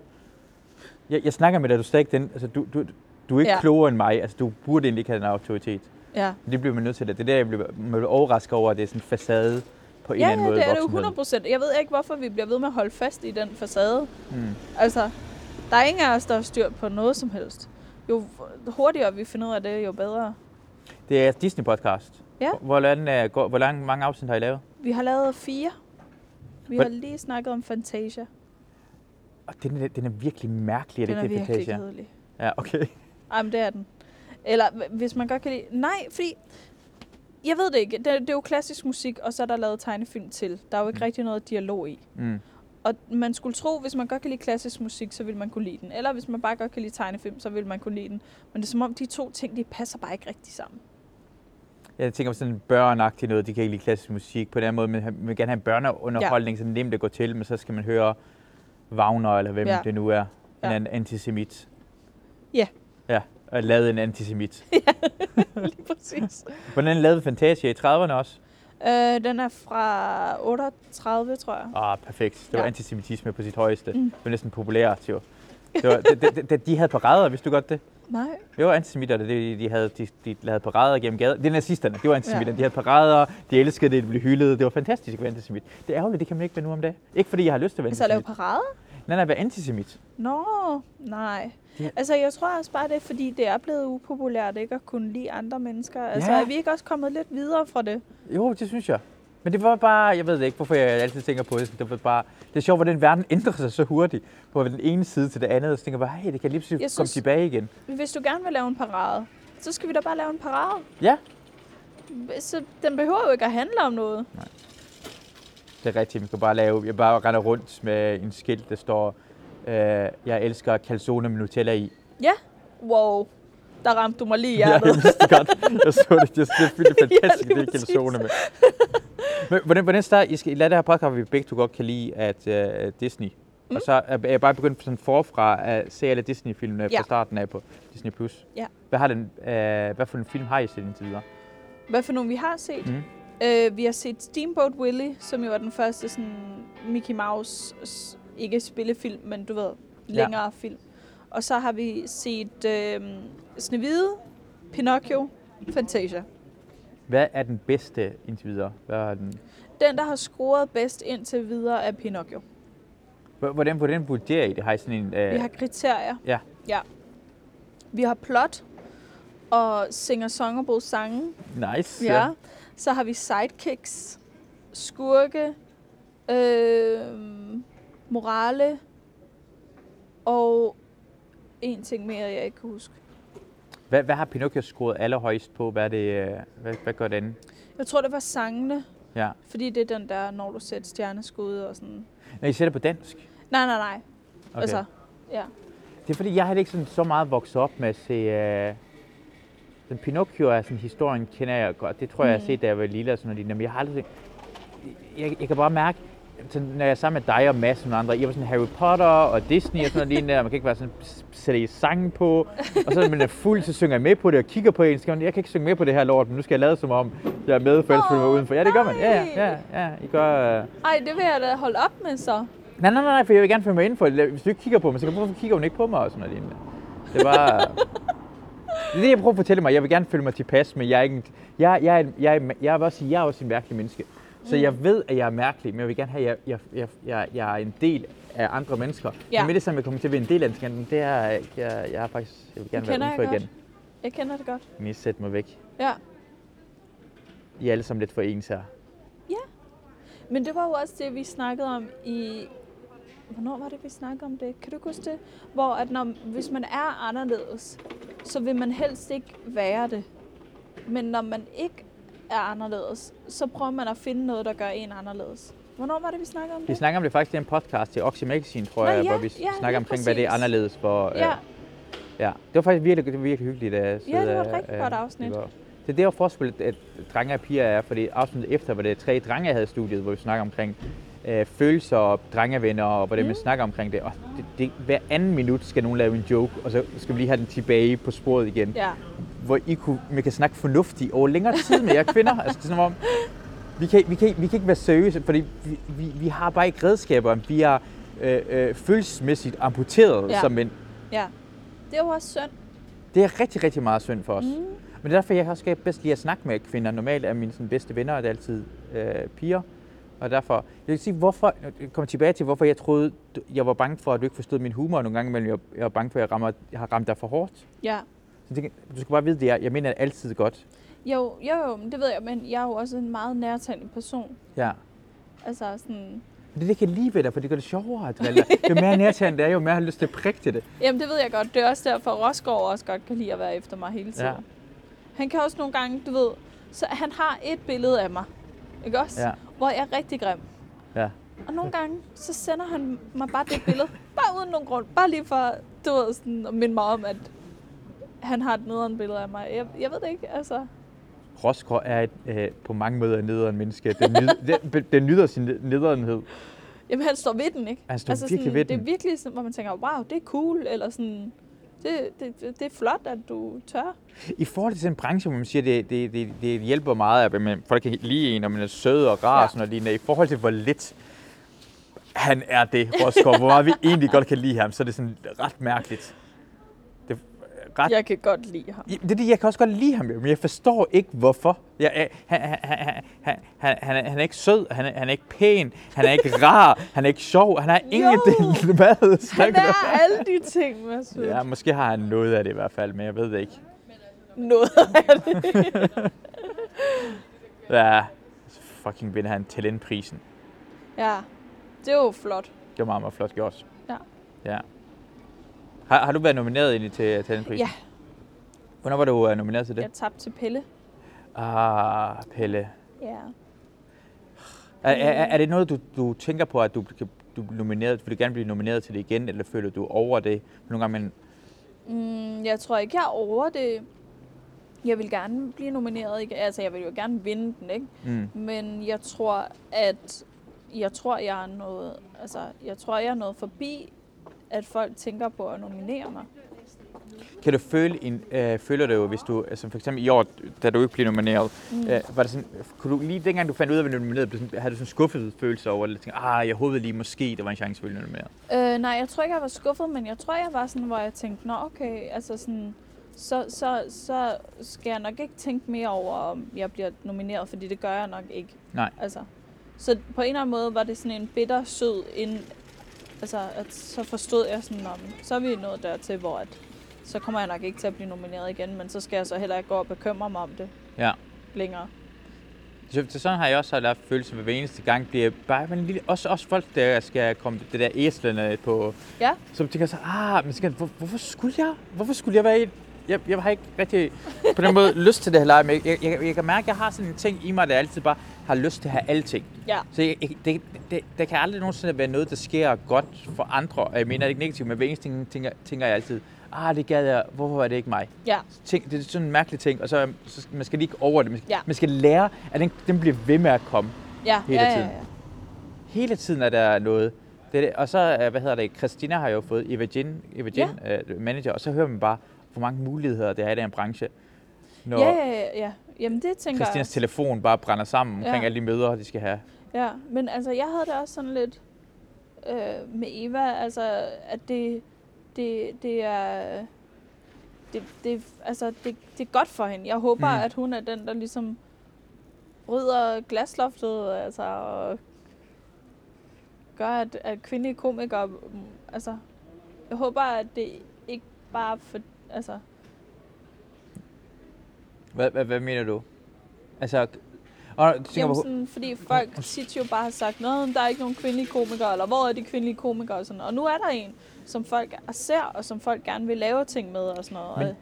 Jeg, jeg snakker med dig, du er ikke den, altså, du, du, du er ikke Ja. ja. klogere end mig, altså, du burde egentlig ikke have den autoritet. Ja. Det bliver man nødt til. Det Det er der, jeg bliver, man bliver overrasket over, at det er sådan en facade på en Ja, eller anden ja, måde. det er det jo voksenhed. 100 procent. Jeg ved ikke, hvorfor vi bliver ved med at holde fast i den facade. Mm. Altså, der er ingen af os, der har styr på noget som helst. Jo hurtigere vi finder ud af det, jo bedre. Det er Disney-podcast. Ja. Hvordan, uh, går, hvor lang, mange afsnit har I lavet? Vi har lavet fire. Vi Hvad- har lige snakket om Fantasia. Og den, er, den er virkelig mærkelig, er det Den er det, virkelig Fantasia? kedelig. Ja, okay. Ej, men det er den. Eller hvis man godt kan lide... Nej, fordi... Jeg ved det ikke. Det, det er jo klassisk musik, og så er der lavet tegnefilm til. Der er jo ikke Mm. rigtig noget dialog i. Mm. Og man skulle tro, hvis man godt kan lide klassisk musik, så vil man kunne lide den. Eller hvis man bare godt kan lide tegnefilm, så vil man kunne lide den. Men det er som om, de to ting, de passer bare ikke rigtig sammen. Jeg tænker på sådan en børneagtig noget, de kan ikke lide klassisk musik på den måde, men man vil gerne have en børneunderholdning, ja. så nemt at gå til, men så skal man høre Wagner, eller hvem Ja. ja. det nu er, en Ja. ja. antisemit. Ja. Ja, og lavet en antisemit. Lige præcis. Hvordan lavede Fantasia i 30'erne også? øh, den er fra 38, tror jeg. Ah, perfekt. Det var Ja. ja. antisemitisme på sit højeste. Mm. Det var næsten populært, jo. Det var, de, de, de, de havde parader, vidste du godt det? Nej. Det var antisemitter, de, de, havde, de, de lavede parader gennem gaden. Det er nazisterne, det var antisemitter. Ja. De havde parader, de elskede det, de blev hyldet. Det var fantastisk at være antisemit. Det er ærgerligt, det kan man ikke være nu om dagen. Ikke fordi jeg har lyst til at være Så lave antisemit. parade? Nej, nej, være antisemit. Nå, nej. Ja. Altså, jeg tror også bare, det er, fordi det er blevet upopulært ikke at kunne lide andre mennesker. Altså, Ja. er vi ikke også kommet lidt videre fra det? Jo, det synes jeg. Men det var bare, jeg ved ikke, hvorfor jeg altid tænker på det. Det var bare, det er sjovt, hvordan verden ændrer sig så hurtigt. På den ene side til det andet, og så tænker jeg bare, hey, det kan lige pludselig Jeg komme synes- tilbage igen. Hvis du gerne vil lave en parade, så skal vi da bare lave en parade. Ja, Så den behøver jo ikke at handle om noget. Det er rigtigt, vi kan bare lave, jeg bare render rundt med en skilt, der står, øh, jeg elsker calzone med Nutella i. Ja. Wow. Der ramte du mig lige i Ja, hjertet. jeg vidste det godt. Jeg så det. Det er selvfølgelig Ja, fantastisk, lige det er calzone med. Men hvordan, hvordan start, I skal lade det her podcast, hvor vi begge to godt kan lide at uh, Disney. Mm. Og så er jeg bare begyndt sådan forfra at se alle Disney-filmene Ja. fra starten af på Disney+. Plus. Ja. Hvad, har den, uh, hvad for en film har I set indtil videre? Hvad for nogle vi har set? Mm. Øh, vi har set Steamboat Willie, som jo er den første sådan Mickey Mouse, ikke spillefilm, men du ved, længere ja. film. Og så har vi set øh, Snevide, Pinocchio, Fantasia. Hvad er den bedste indtil videre? Hvad er den, Den, der har scoret bedst indtil videre, er Pinocchio. Hvordan, hvordan vurderer I det? Har I sådan en... Uh, Vi har kriterier. Ja. ja. Vi har plot og singer-songable sange. Nice. Ja. Så har vi sidekicks, skurke, øh, morale og en ting mere, jeg ikke kan huske. Hvad, hvad har Pinocchio scoret allerhøjst på? Hvad, er det, uh, hvad, hvad gør den? Jeg tror, det var sangene, Ja. fordi det er den der, når du sætter stjerneskud og sådan. Når I det på dansk? Nej, nej, nej. Okay. Altså, ja. Det er fordi, jeg har ikke sådan så meget vokset op med at se... Uh, den Pinocchio er sådan historien, kender jeg godt. Det tror jeg, jeg har Mm. set, da jeg var lille og sådan noget. Men jeg har aldrig set... Jeg, jeg kan bare mærke, sådan, når jeg er sammen med dig og Mads og andre, I var sådan Harry Potter og Disney og sådan noget lignende, og man kan ikke bare sådan sætte i sange på, og så når man er fuld, så synger jeg med på det og kigger på en, så man, jeg kan ikke synge med på det her lort, men nu skal jeg lade som om, jeg er med, for ellers jeg mig Åh, udenfor. Ja, det gør man. Ja, ja, ja, ja. I gør... Uh... Ej, det vil jeg da holde op med så. Nej, nej, nej, for jeg vil gerne følge mig indenfor. Hvis du ikke kigger på mig, så kan du hvorfor kigger hun ikke på mig og sådan noget lignende. Det er bare... Det er det, jeg prøver at fortælle mig. Jeg vil gerne føle mig tilpas, men jeg er ikke... en- Jeg, jeg, er, jeg, er, jeg, vil også sige, jeg er også en mærkelig menneske. Så Mm. jeg ved, at jeg er mærkelig, men jeg vil gerne have, at jeg, jeg, jeg, jeg, jeg er en del af andre mennesker. Ja. Men med det, som jeg kommer til at være en del af den, det er, at jeg, jeg, er faktisk, jeg vil gerne Det være jeg udenfor igen. Jeg kender det godt. Men I sætter mig væk. Ja. I er alle sammen lidt for ens her. Men det var jo også det, vi snakkede om i... Hvornår var det, vi snakkede om det? Kan du huske det? Hvor at når, hvis man er anderledes, så vil man helst ikke være det. Men når man ikke er anderledes, så prøver man at finde noget, der gør en anderledes. Hvornår var det, vi snakkede om Vi det? snakker om det faktisk i en podcast til Oxy Magazine, tror Nå, jeg, ja, hvor vi ja, snakker omkring, hvad det er præcis. anderledes for... Ja, øh, Ja, det var faktisk virkelig, det var virkelig hyggeligt. At Ja, det var et sidde, rigtig øh, godt det afsnit. var- Det er det, hvor forskellen at drenge og piger er, fordi afsnittet efter var det tre drenge, jeg havde i studiet, hvor vi snakker omkring øh, følelser og drengevenner, og hvordan mm. man snakker omkring det. Og det, det, hver anden minut skal nogen lave en joke, og så skal vi lige have den tilbage på sporet igen. ja. Hvor I kunne, man kan snakke fornuftigt over længere tid med jer kvinder. altså, det er som om, vi kan, vi, kan, vi kan ikke være seriøse, fordi vi, vi, vi har bare ikke redskaber. Vi er øh, øh, følelsesmæssigt amputeret Ja. som mænd. ja. Det er jo også synd. Det er rigtig, rigtig meget synd for os. Mm. Mm. Men det er derfor, jeg også bedst lide at snakke med kvinder. Normalt er mine sådan, bedste venner det er altid øh, piger. Og derfor, jeg vil sige, hvorfor, jeg kommer tilbage til, hvorfor jeg troede, jeg var bange for, at du ikke forstod min humor nogle gange imellem. Jeg, jeg var bange for, at jeg, rammer, jeg har ramt dig for hårdt. Ja. Så tænker, du skal bare vide det, er, jeg mener det altid godt. Jo, jo, jo, men det ved jeg, men jeg er jo også en meget nærtagende person. Ja. Altså sådan... Men det er det, jeg kan lide ved dig, for det gør det sjovere at drille. jo mere nærtagende det er, jo mere har lyst til at prikke til det. Jamen, det ved jeg godt. Det er også derfor, Rosgaard også godt kan lide at være efter mig hele tiden. Ja. Han kan også nogle gange, du ved... Så han har et billede af mig, ikke også? Ja. Hvor jeg er rigtig grim. Ja. Og nogle gange, så sender han mig bare det billede. Bare uden nogen grund. Bare lige for, du ved, sådan, at minde mig om, at han har et nederen billede af mig. Jeg, jeg ved det ikke, altså. Rosgaard er et, øh, på mange måder en nederen menneske. Den, den, den nyder sin nederenhed. Jamen, han står ved den, ikke? Han står altså, virkelig sådan, ved Det er den. virkelig sådan, hvor man tænker, wow, det er cool, eller sådan... Det, det, det, er flot, at du tør. I forhold til den branche, hvor man siger, det, det, det, det hjælper meget, at man, folk kan lide en, og man er sød og rar Ja. og sådan noget lignende. I forhold til, hvor lidt han er det, Rosgaard, hvor meget vi egentlig godt kan lide ham, så er det sådan ret mærkeligt. Ret Jeg kan godt lide ham. Det er det, jeg kan også godt lide ham, men jeg forstår ikke, hvorfor. Jeg, jeg, han, han, han, han, han, han, er- han ikke sød, han er, han er ikke pæn, han er ikke rar, han er ikke sjov, han har ingenting. Hvad Han snakker du om? er alle de ting, Masud. Ja, måske har han noget af det i hvert fald, men jeg ved det ikke. Noget af det. Ja, så fucking vinder han talentprisen. Ja, det er jo flot. Det var meget, meget flot gjort. Ja. ja. Har, har du været nomineret egentlig til talentprisen? Ja, Hvornår var du uh, nomineret til det? jeg tabte til Pelle. Ah, Pelle. Ja. Er, er, er det noget, du, du tænker på, at du, kan- du nomineret, vil du gerne blive nomineret til det igen, eller føler du over det? Nogle gange, men Mm, jeg tror ikke, jeg er over det. Jeg vil gerne blive nomineret. Ikke? Altså, jeg vil jo gerne vinde den, ikke? mm, Men jeg tror, at jeg tror, jeg er noget, altså, jeg tror, jeg er noget forbi, at folk tænker på at nominere mig. kan du føle, en, øh, føler du, hvis du, altså for eksempel i år, da du ikke blev nomineret, mm. øh, var det sådan, kunne du lige dengang du fandt ud af, at du blev nomineret, havde du sådan en skuffet følelse over det? Eller tænkte, ah, jeg håbede lige måske, der var en chance for at blive nomineret. Øh, nej, jeg tror ikke, jeg var skuffet, men jeg tror, jeg var sådan, hvor jeg tænkte, nå okay, altså sådan, så, så, så skal jeg nok ikke tænke mere over, om jeg bliver nomineret, fordi det gør jeg nok ikke. Nej. Altså, så på en eller anden måde var det sådan en bitter sød, ind, altså at så forstod jeg sådan, om så er vi nået dertil, hvor at, så kommer jeg nok ikke til at blive nomineret igen, men så skal jeg så heller ikke gå og bekymre mig om det Ja. længere. Så, så sådan har jeg også haft følelse med hver eneste gang, bliver bare en lille, også, også folk, der skal komme det der æslerne på, Ja, så tænker så, ah, men skal, hvor, hvorfor skulle jeg? Hvorfor skulle jeg være i jeg, jeg har ikke rigtig på den måde lyst til det her leje, men jeg, jeg, jeg, kan mærke, at jeg har sådan en ting i mig, der altid bare har lyst til at have alting. ja, Så jeg, jeg, det, det, der kan aldrig nogensinde være noget, der sker godt for andre. Jeg mener det ikke negativt, men hver eneste ting tænker, tænker jeg altid, ah, det gad jeg, hvorfor er det ikke mig? ja, Ting, det er sådan en mærkelig ting, og så, så man skal lige ikke over det. Man skal, Ja. man skal lære, at den, den bliver ved med at komme. ja, Hele ja, ja, tiden. ja. Hele tiden er der noget. Det er det. Og så, øh, hvad hedder det, Christina har jo fået Eva Jin, Eva Jin ja. uh, manager, og så hører man bare, hvor mange muligheder der er i den branche. Når Ja, ja, ja, ja. Jamen det tænker jeg Christinas også. telefon bare brænder sammen omkring Ja. alle de møder, de skal have. Ja, men altså, jeg havde det også sådan lidt øh, med Eva, altså, at det, det, det er... Det, det, altså, det, det er godt for hende. Jeg håber, Mm. at hun er den, der ligesom bryder glasloftet, altså, og gør, at, at kvindelige komikere, altså, jeg håber, at det ikke bare for, altså, Hvad, hvad, hvad mener du? Altså, og, du tænker Jamen sådan, fordi folk tit jo bare har sagt, at der er ikke nogen kvindelige komikere, eller hvor er de kvindelige komikere og sådan Og nu er der en, som folk ser, og som folk gerne vil lave ting med og sådan noget. Men- Og,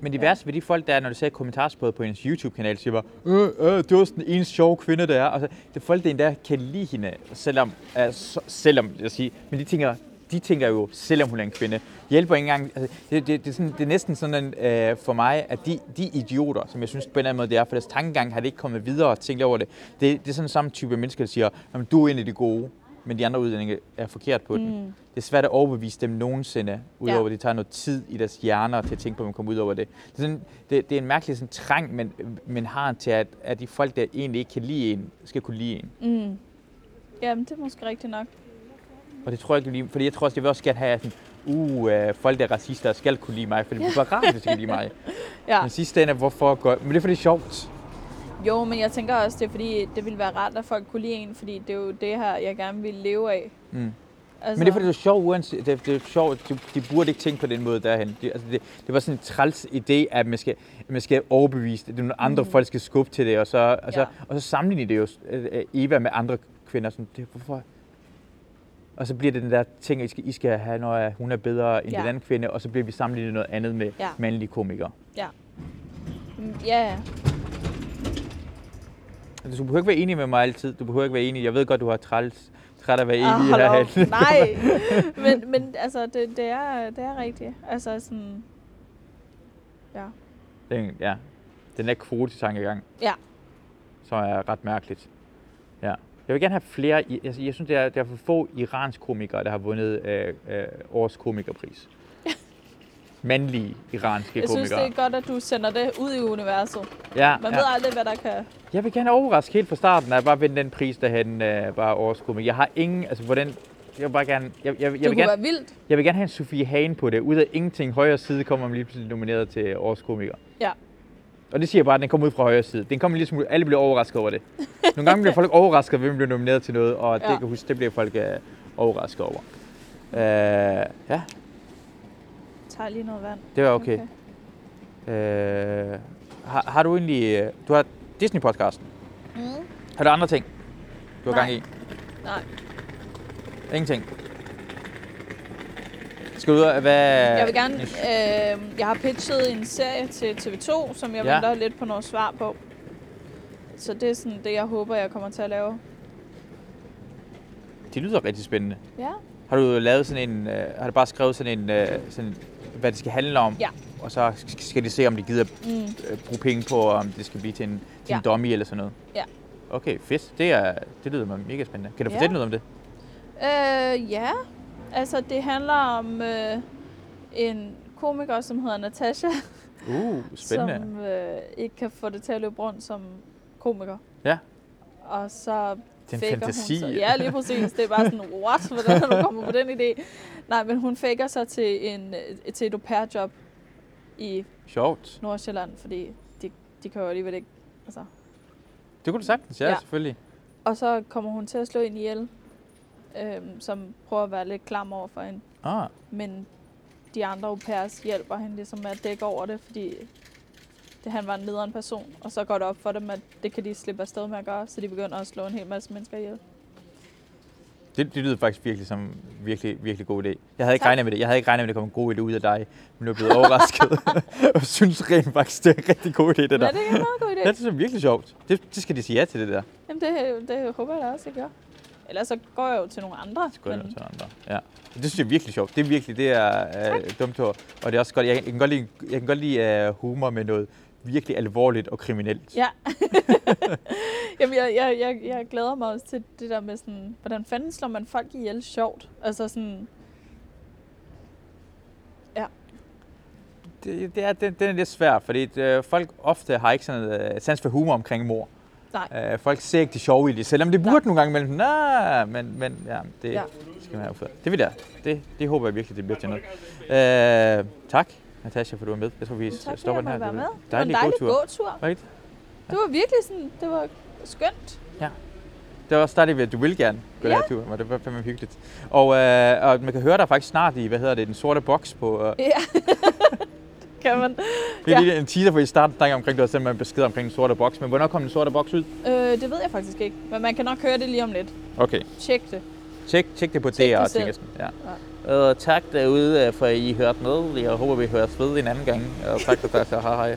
Men det værste ved de folk, der er, når de ser kommentarsporet på hendes YouTube-kanal, siger bare, øh, øh, det var sådan eneste sjove kvinde, der er. Altså, det er folk, der endda kan lide hende, selvom, altså, selvom jeg siger, men de tænker, de tænker jo, selvom hun er en kvinde, hjælper ikke engang. Altså, det, det, det, er sådan, det er næsten sådan øh, for mig, at de, de idioter, som jeg synes på en eller anden måde det er, for deres tankegang har det ikke kommet videre og tænkt over det. Det, det er sådan samme type mennesker, der siger, "Jamen, du er en af de gode, men de andre udlændinge er forkert på den. Mm. Det er svært at overbevise dem nogensinde, udover Ja. at det tager noget tid i deres hjerner til at tænke på, at man kommer ud over det. Det er, sådan, det, det er en mærkelig sådan, trang, men, men har til, at, at de folk, der egentlig ikke kan lide en, skal kunne lide en. mm. Jamen, det er måske rigtigt nok. Og det tror jeg ikke, lige, fordi jeg tror også, jeg vil også gerne have sådan, uh, øh, folk, der er racister, skal kunne lide mig, for det er bare rart, hvis de kan lide mig. Ja. Men sidste ende hvorfor gør... Men det er fordi, det er sjovt. Jo, men jeg tænker også, det er fordi, det ville være rart, at folk kunne lide en, fordi det er jo det her, jeg gerne vil leve af. Mm. Altså, Men det er fordi, det er sjovt, uanset, det, det er sjovt, de, de burde ikke tænke på den måde derhen. Det, altså det, det var sådan en træls idé, at man skal, at man skal overbevise er nogle andre Mhm. folk, skal skubbe til det, og så, og så, Ja. og så sammenligner det jo øh, Eva med andre kvinder. Sådan, det, hvorfor? Og så bliver det den der ting, I skal, I skal have, når hun er bedre end Ja. den anden kvinde, og så bliver vi sammenlignet noget andet med Ja. mandlige komikere. Mm, Ja, ja. Altså, du behøver ikke være enig med mig altid. Du behøver ikke være enig. Jeg ved godt, du har træls, træt at være Ah, enig hold op. herhen. Nej, men, men altså, det, det, er, det er rigtigt. Altså sådan, ja. Den, ja, den der kvotetankegang. Ja. Som er ret mærkeligt. Jeg vil gerne have flere, i- altså, jeg synes, det er, der er for få iransk komikere, der har vundet øh, øh, årets komikerpris. Mandlige iranske Jeg synes, komikere. det er godt, at du sender det ud i universet. ja, Man ja. ved aldrig, hvad der kan... Jeg vil gerne overraske helt fra starten, at jeg bare vinde den pris derhen, øh, bare årets komiker. Jeg har ingen, altså hvordan, jeg vil bare gerne, jeg, jeg, jeg, Det vil kunne gerne, være vildt. jeg vil gerne have en Sofie Hagen på det. Ud af ingenting højre side kommer man lige pludselig nomineret til årets komiker. Ja. Og det siger jeg bare, at den kommer ud fra højre side. Den kommer lige smule, alle bliver overrasket over det. Nogle gange bliver folk overrasket, hvem bliver nomineret til noget, og det Ja. kan jeg huske, det bliver folk uh, overrasket over. Uh, ja, Jeg tager lige noget vand. det var okay. okay. Uh, har, har du egentlig, øh, du har Disney-podcasten. Mm. Har du andre ting, du har Nej. gang i? Nej. Ingenting. Skal ud og hvad... Jeg vil gerne... Øh, jeg har pitchet en serie til TV2, som jeg Ja. venter lidt på noget svar på. Så det er sådan det, jeg håber, jeg kommer til at lave. Det lyder rigtig spændende. Ja. Har du lavet sådan en... Øh, har du bare skrevet sådan en... Øh, sådan, hvad det skal handle om? Ja. Og så skal de se, om de gider Mm. øh, bruge penge på, om det skal blive til en, til Ja. en dummy eller sådan noget? Ja. Okay, fedt. Det, er, det lyder mega spændende. Kan du Ja. fortælle noget om det? Øh, ja. Altså, det handler om øh, en komiker, som hedder Natasha, Uh, spændende. som øh, ikke kan få det til at løbe rundt som komiker. Ja. Og så Det er en fantasi. Hun så. Ja, lige præcis. Det er bare sådan, what? Hvordan er du kommet på den idé? Nej, men hun faker sig til, en, øh, til et au pair job i Sjovt. Nordsjælland, fordi de, de kan jo alligevel ikke... Altså. Det kunne du sagtens, ja, Ja. selvfølgelig. Og så kommer hun til at slå en ihjel, øhm, som prøver at være lidt klam over for hende. Ah, Men de andre au pairs hjælper hende ligesom med at dække over det, fordi det, han var en nederen person. Og så går det op for dem, at det kan de slippe afsted med at gøre, så de begynder at slå en hel masse mennesker ihjel. det, det lyder faktisk virkelig som en virkelig, virkelig god idé. Jeg havde ikke Tak. regnet med det. Jeg havde ikke regnet med, at det kom en god idé ud af dig. Men jeg blev blevet overrasket. og synes rent faktisk, det er en rigtig god idé, det der. er det ikke en meget god idé? Ja, det er virkelig sjovt. Det, det skal de sige ja til, det der. Jamen, det, det håber jeg da også, jeg gør. Ellers så går jeg jo til nogle andre. Skulle jeg men, til andre. Ja. Det synes jeg er virkelig sjovt. Det er virkelig, det er øh, dumt ord. Og det er også godt, jeg, jeg kan godt lide, jeg kan godt lide uh, humor med noget virkelig alvorligt og kriminelt. Ja. Jamen, jeg, jeg, jeg, jeg glæder mig også til det der med sådan, hvordan fanden slår man folk ihjel sjovt? Altså sådan, Det, det, er, det, det er lidt svært, fordi øh, folk ofte har ikke sådan øh, sans for humor omkring mor. Nej. Øh, folk ser ikke det sjove i det, selvom det Nej. burde nogle gange imellem. Nej, men, men ja, det Ja. ja. skal man have for. Det vil jeg. Det, det håber jeg virkelig, det bliver til noget. Øh, tak, Natasha, for du var med. Jeg tror, vi Tak fordi stopper den her. Det med. Det var en dejlig gåtur. gåtur. Rigtigt. Det var virkelig sådan, det var skønt. Det var også dejligt at du vil gerne gå Ja. ja. her tur, og det var fandme hyggeligt. Og, øh, og man kan høre dig faktisk snart i, hvad hedder det, den sorte boks på... Øh, Ja. kan man. det Ja. er lige en teaser, hvor I starten snakker omkring, du har sendt mig en besked omkring den sorte boks, men hvornår kom den sorte boks ud? Øh, det ved jeg faktisk ikke, men man kan nok høre det lige om lidt. Okay, Tjek det. tjek, tjek det på Tjek DR, det tænker jeg sådan. Ja. Og tak derude, øh, for at I hørte med. Jeg håber, vi høres ved en anden gang. Og tak for det, så hej hej.